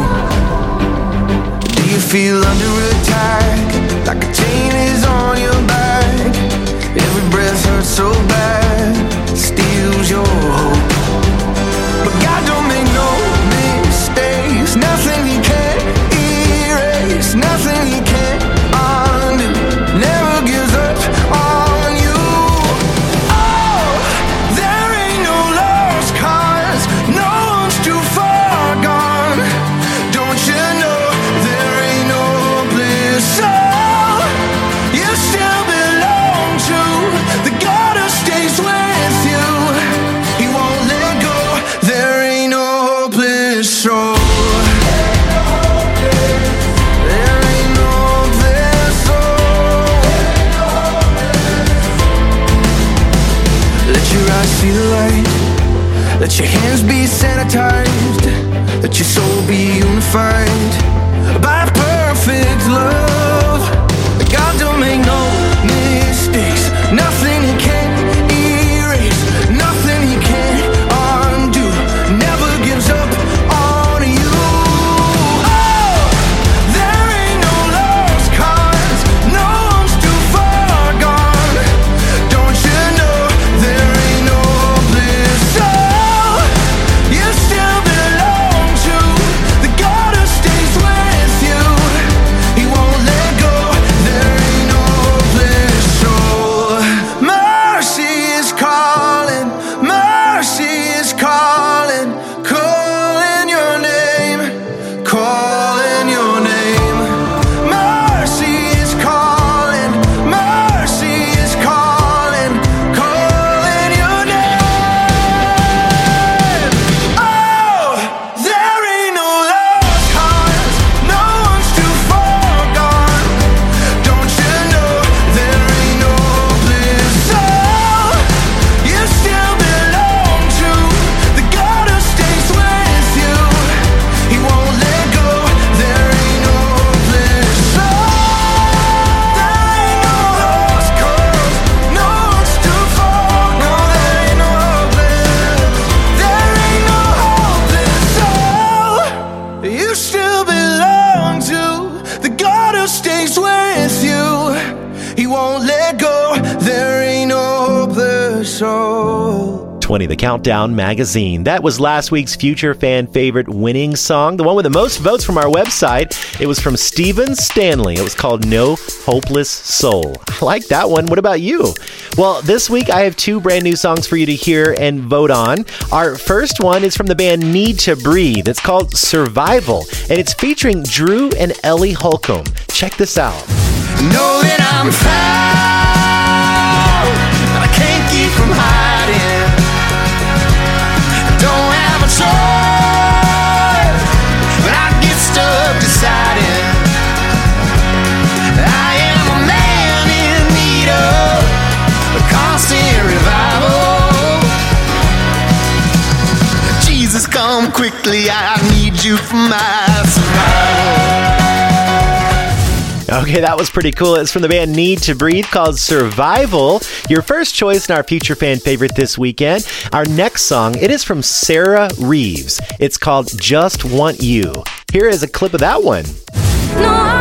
Do you feel under attack like a chain is on your back? Every breath hurts so bad, be sanitized. Let your soul be unified Countdown Magazine. That was last week's Future Fan Favorite winning song, the one with the most votes from our website. It was from Stephen Stanley. It was called No Hopeless Soul. I like that one. What about you? Well, this week I have two brand new songs for you to hear and vote on. Our first one is from the band Need to Breathe. It's called Survival, and it's featuring Drew and Ellie Holcomb. Check this out. Know that I'm found, come quickly, I need you for my survival. Okay, that was pretty cool. It's from the band Need to Breathe called Survival. Your first choice in our future fan favorite this weekend. Our next song, it is from Sarah Reeves. It's called Just Want You. Here is a clip of that one. No,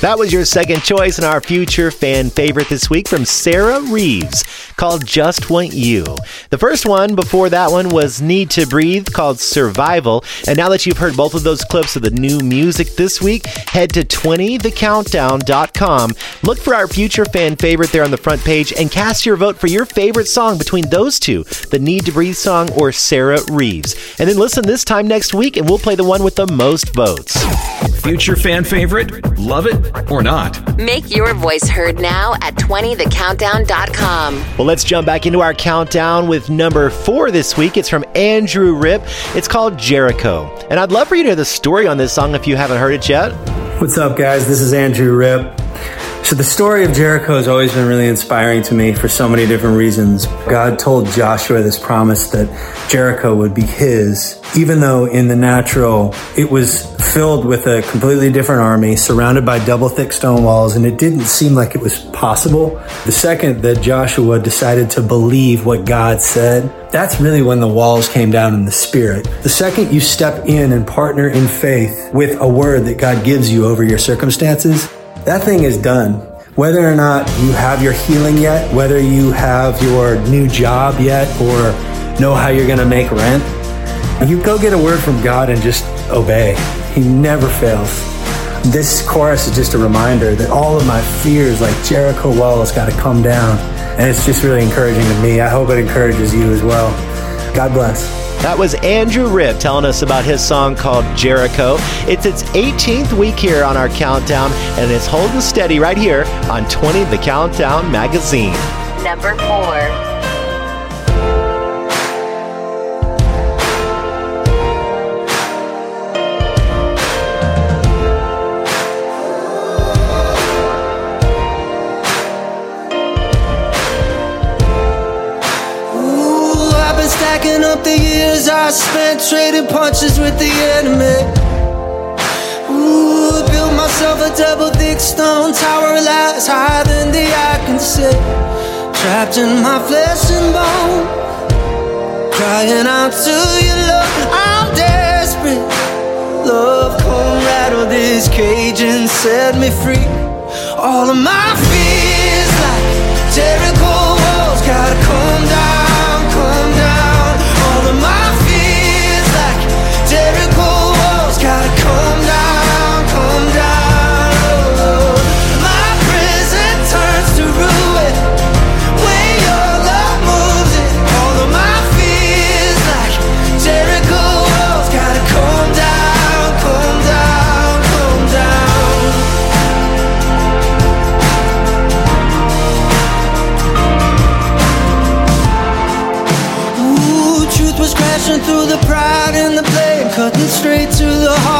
That was your second choice in our future fan favorite this week from Sarah Reeves called Just Want You. The first one before that one was Need to Breathe called Survival. And now that you've heard both of those clips of the new music this week, head to 20thecountdown.com. Look for our future fan favorite there on the front page and cast your vote for your favorite song between those two the Need to Breathe song or Sarah Reeves. And then listen this time next week and we'll play the one with the most votes. Future fan favorite? Love it or not? Make your voice heard now at 20thecountdown.com. Well, let's jump back into our countdown with number four this week. It's from Andrew Ripp. It's called Jericho. And I'd love for you to hear the story on this song if you haven't heard it yet. What's up, guys? This is Andrew Ripp. So, the story of Jericho has always been really inspiring to me for so many different reasons. God told Joshua this promise that Jericho would be his, even though in the natural it was filled with a completely different army, surrounded by double thick stone walls, and it didn't seem like it was possible. The second that Joshua decided to believe what God said, that's really when the walls came down in the spirit. The second you step in and partner in faith with a word that God gives you over your circumstances, that thing is done. Whether or not you have your healing yet, whether you have your new job yet, or know how you're going to make rent, you go get a word from God and just obey. He never fails. This chorus is just a reminder that all of my fears, like Jericho walls, got to come down. And it's just really encouraging to me. I hope it encourages you as well. God bless. That was Andrew Ripp telling us about his song called Jericho. It's its 18th week here on our countdown, and it's holding steady right here on 20 The Countdown magazine. Number four. Up the years I spent trading punches with the enemy. Ooh, built myself a double thick stone tower lies higher than the eye can see. Trapped in my flesh and bone, crying out to you, love. I'm desperate. Love, come rattle this cage and set me free. All of my fears, like Jericho walls, gotta come down, the pride and the blame, cutting straight to the heart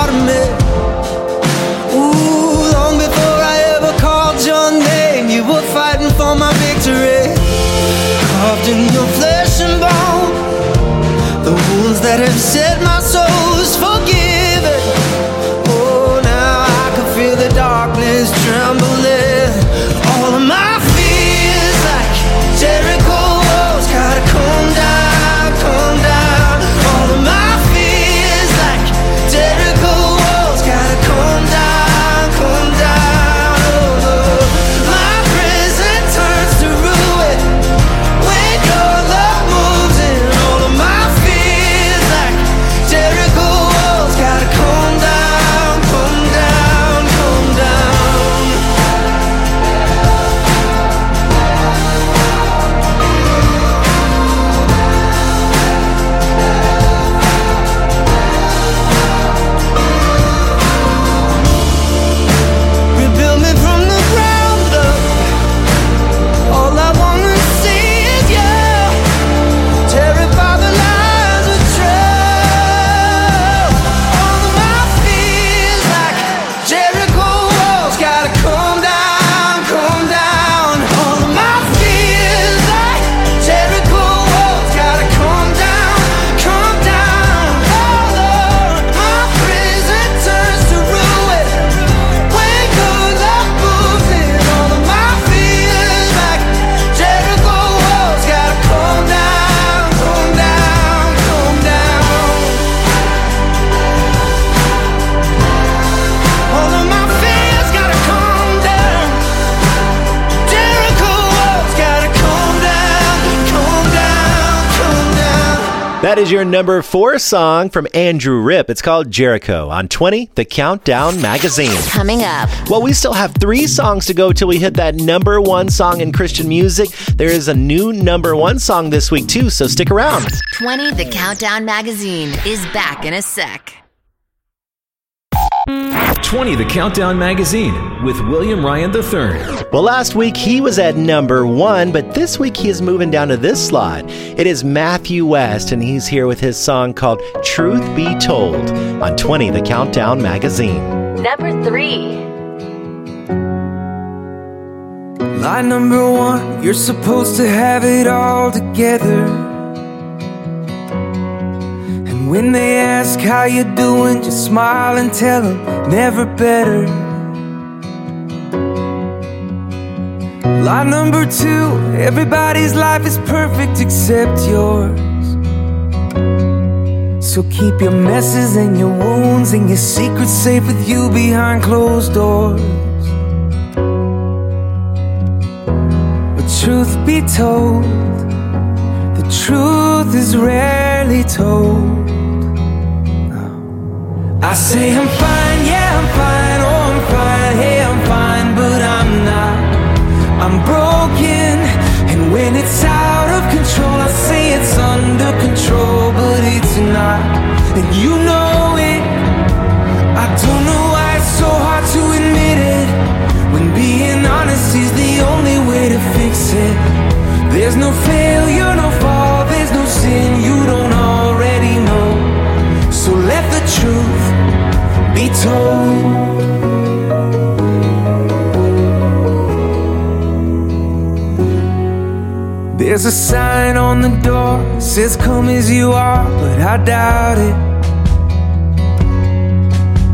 is your number four song from Andrew Ripp. It's called Jericho on 20, the Countdown Magazine. Coming up. Well, we still have three songs to go till we hit that number one song in Christian music. There is a new number one song this week, too, so stick around. 20 The Countdown Magazine is back in a sec. 20 The Countdown Magazine with William Ryan III. Well, last week he was at number one, but this week he is moving down to this slot. It is Matthew West, and he's here with his song called Truth Be Told on 20 The Countdown Magazine. Number three. Line number one, you're supposed to have it all together. When they ask how you're doing, just smile and tell them never better. Line number two, everybody's life is perfect except yours. So keep your messes and your wounds and your secrets safe with you behind closed doors. But truth be told, the truth is rarely told. I say I'm fine, yeah, I'm fine, oh, I'm fine, hey, I'm fine, but I'm not. I'm broken, and when it's out of control, I say it's under control, but it's not. And you know it. I don't know why it's so hard to admit it. When being honest is the only way to fix it. There's no failure, no fall, there's no sin you don't already know. So let the truth be told. There's a sign on the door says come as you are, but I doubt it.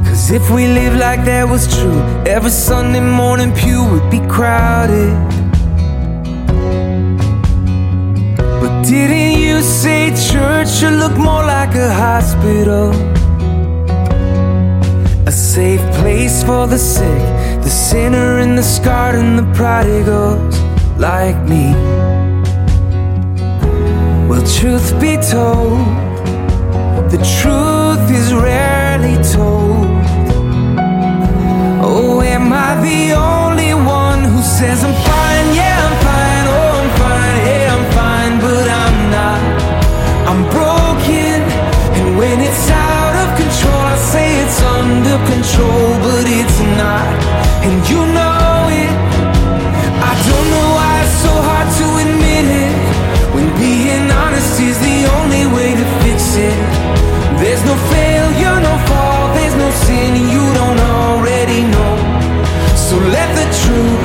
Cause if we live like that was true, every Sunday morning pew would be crowded. Say church should look more like a hospital? A safe place for the sick, the sinner and the scarred and the prodigals like me. Well, truth be told, the truth is rarely told. Oh, am I the only one who says I'm fine? Yeah, control, but it's not. And you know it. I don't know why it's so hard to admit it. When being honest is the only way to fix it. There's no failure, no fall, there's no sin you don't already know. So let the truth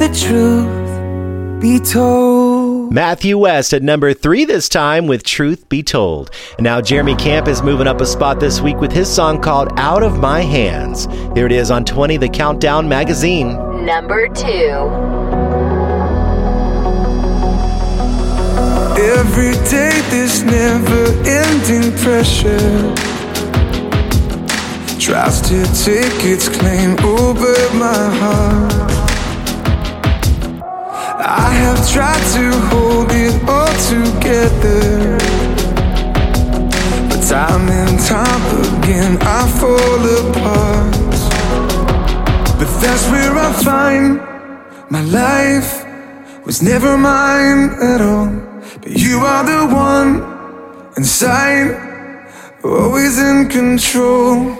the truth be told. Matthew West at number three this time with Truth Be Told. And now Jeremy Camp is moving up a spot this week with his song called Out of My Hands. Here it is on 20 The Countdown Magazine. Number two. Every day this never ending pressure tries to take its claim over my heart. I have tried to hold it all together, but time and time again I fall apart. But that's where I find my life was never mine at all. But you are the one inside, always in control.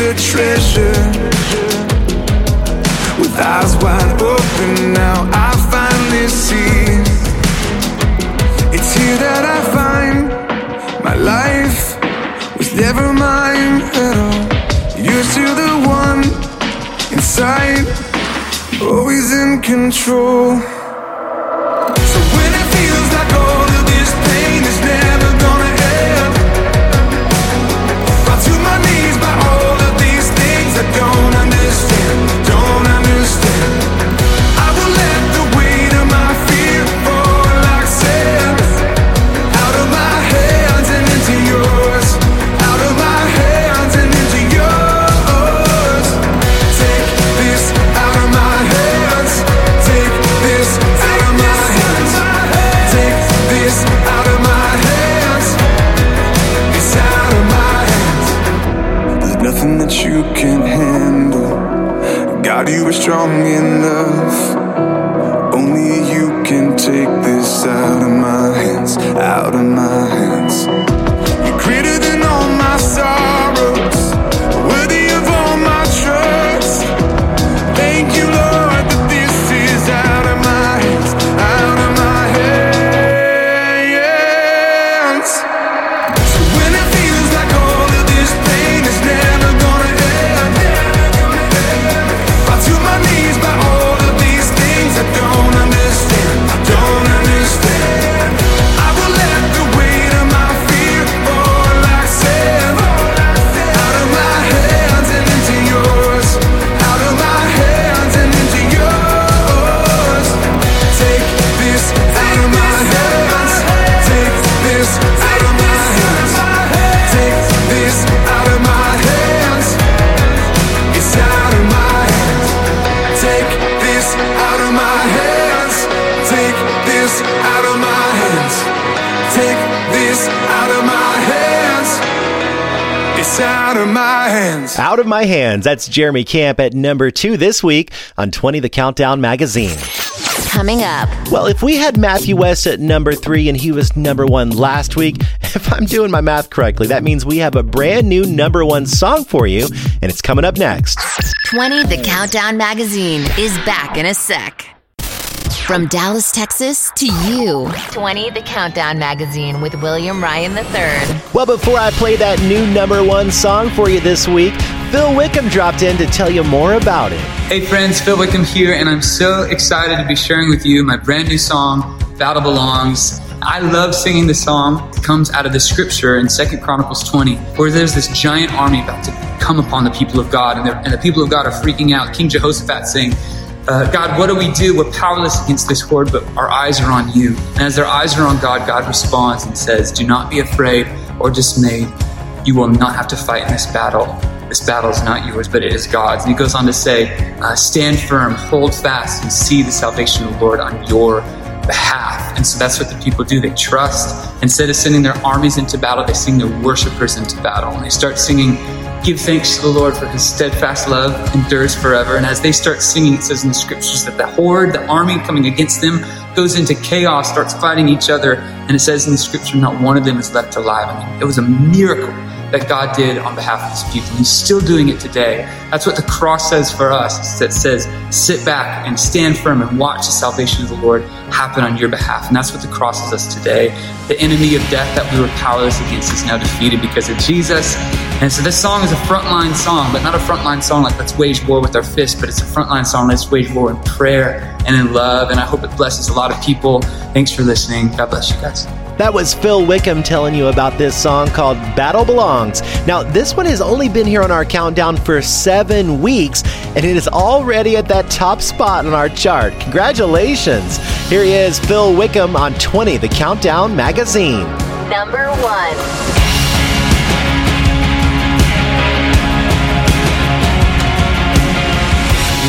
is a treasure. With eyes wide open now, I finally see. It's here that I find my life was never mine at all. You're still the one inside, always in control. Can't handle. God, you are strong enough. Out of my hands. That's Jeremy Camp at number two this week on 20 The Countdown magazine. Coming up. Well, if we had Matthew West at number three and he was number one last week, if I'm doing my math correctly, that means we have a brand new number one song for you, and it's coming up next. 20 The Countdown Magazine is back in a sec. From Dallas, Texas to you. 20 The Countdown Magazine with William Ryan III. Well, before I play that new number one song for you this week, Phil Wickham dropped in to tell you more about it. Hey friends, Phil Wickham here, and I'm so excited to be sharing with you my brand new song, Battle Belongs. I love singing the song. It comes out of the scripture in 2 Chronicles 20, where there's this giant army about to come upon the people of God, and, and the people of God are freaking out. King Jehoshaphat saying, uh, God, what do we do? We're powerless against this horde, but our eyes are on you. And as their eyes are on God, God responds and says, Do not be afraid or dismayed. You will not have to fight in this battle. This battle is not yours, but it is God's. And he goes on to say, uh, Stand firm, hold fast, and see the salvation of the Lord on your behalf. And so that's what the people do. They trust. Instead of sending their armies into battle, they sing their worshipers into battle. And they start singing, Give thanks to the Lord for his steadfast love endures forever. And as they start singing, it says in the scriptures that the horde, the army coming against them, goes into chaos, starts fighting each other. And it says in the scripture, not one of them is left alive. I mean, it was a miracle that God did on behalf of his people. He's still doing it today. That's what the cross says for us. It says, sit back and stand firm and watch the salvation of the Lord happen on your behalf. And that's what the cross is us today. The enemy of death that we were powerless against is now defeated because of Jesus. And so this song is a frontline song, but not a frontline song like let's wage war with our fists, but it's a frontline song. Let's wage war in prayer and in love. And I hope it blesses a lot of people. Thanks for listening. God bless you guys. That was Phil Wickham telling you about this song called Battle Belongs. Now, this one has only been here on our countdown for seven weeks, and it is already at that top spot on our chart. Congratulations! Here he is, Phil Wickham on 20, the Countdown Magazine. Number one.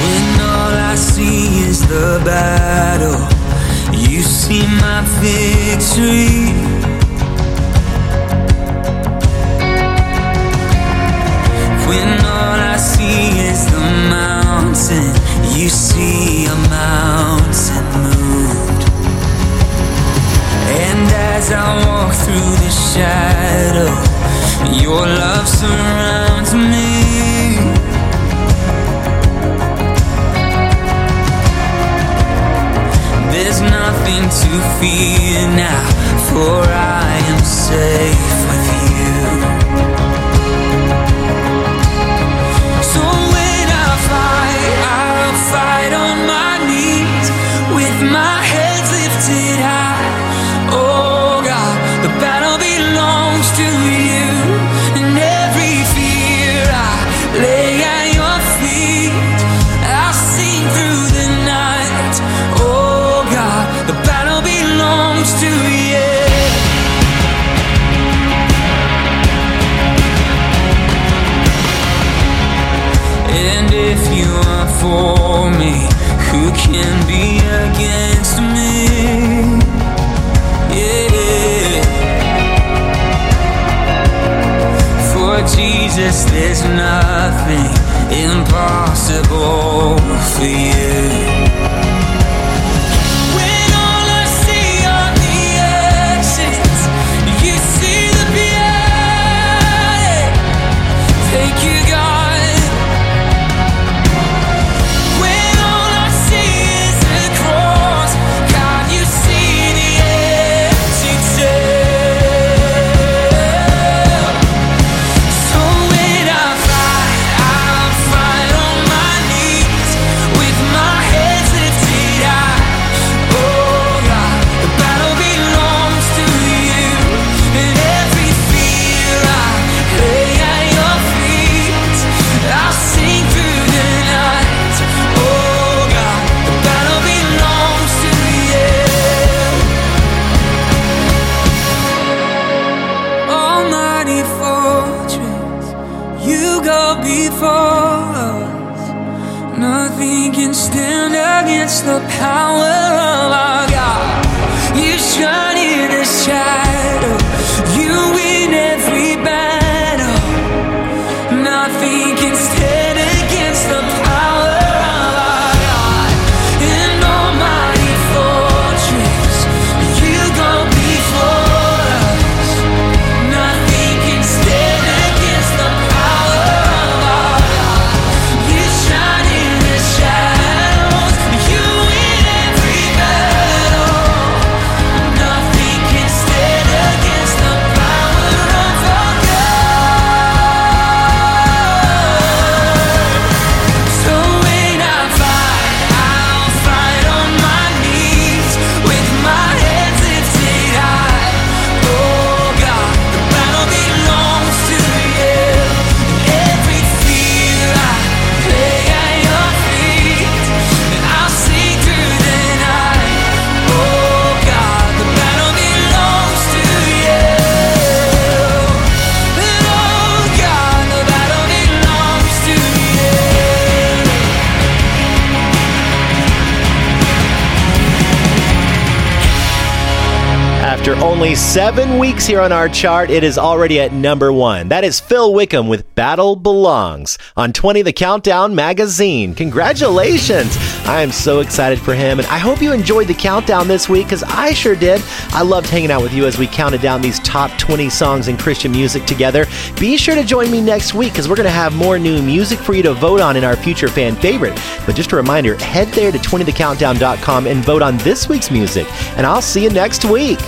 When all I see is the battle, you see my victory. When all I see is the mountain, you see a mountain moved. And as I walk through the shadow, your love surrounds me. Nothing to fear now, for I am safe with you. So when I fight, I'll fight on my knees with my heads there's nothing impossible for you. Seven weeks here on our chart, it is already at number one. That is Phil Wickham with Battle Belongs on 20 The Countdown magazine. Congratulations! I am so excited for him, and I hope you enjoyed the countdown this week because I sure did. I loved hanging out with you as we counted down these top 20 songs in Christian music together. Be sure to join me next week because we're going to have more new music for you to vote on in our future fan favorite. But just a reminder head there to 20thecountdown.com and vote on this week's music, and I'll see you next week.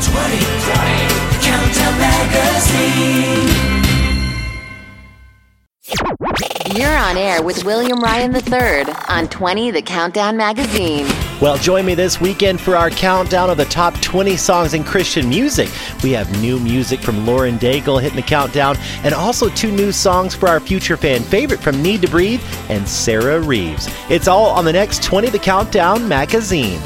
2020 Countdown Magazine. You're on air with William Ryan III on 20 The Countdown Magazine. Well, join me this weekend for our countdown of the top 20 songs in Christian music. We have new music from Lauren Daigle hitting the countdown, and also two new songs for our future fan favorite from Need to Breathe and Sarah Reeves. It's all on the next 20 The Countdown magazine.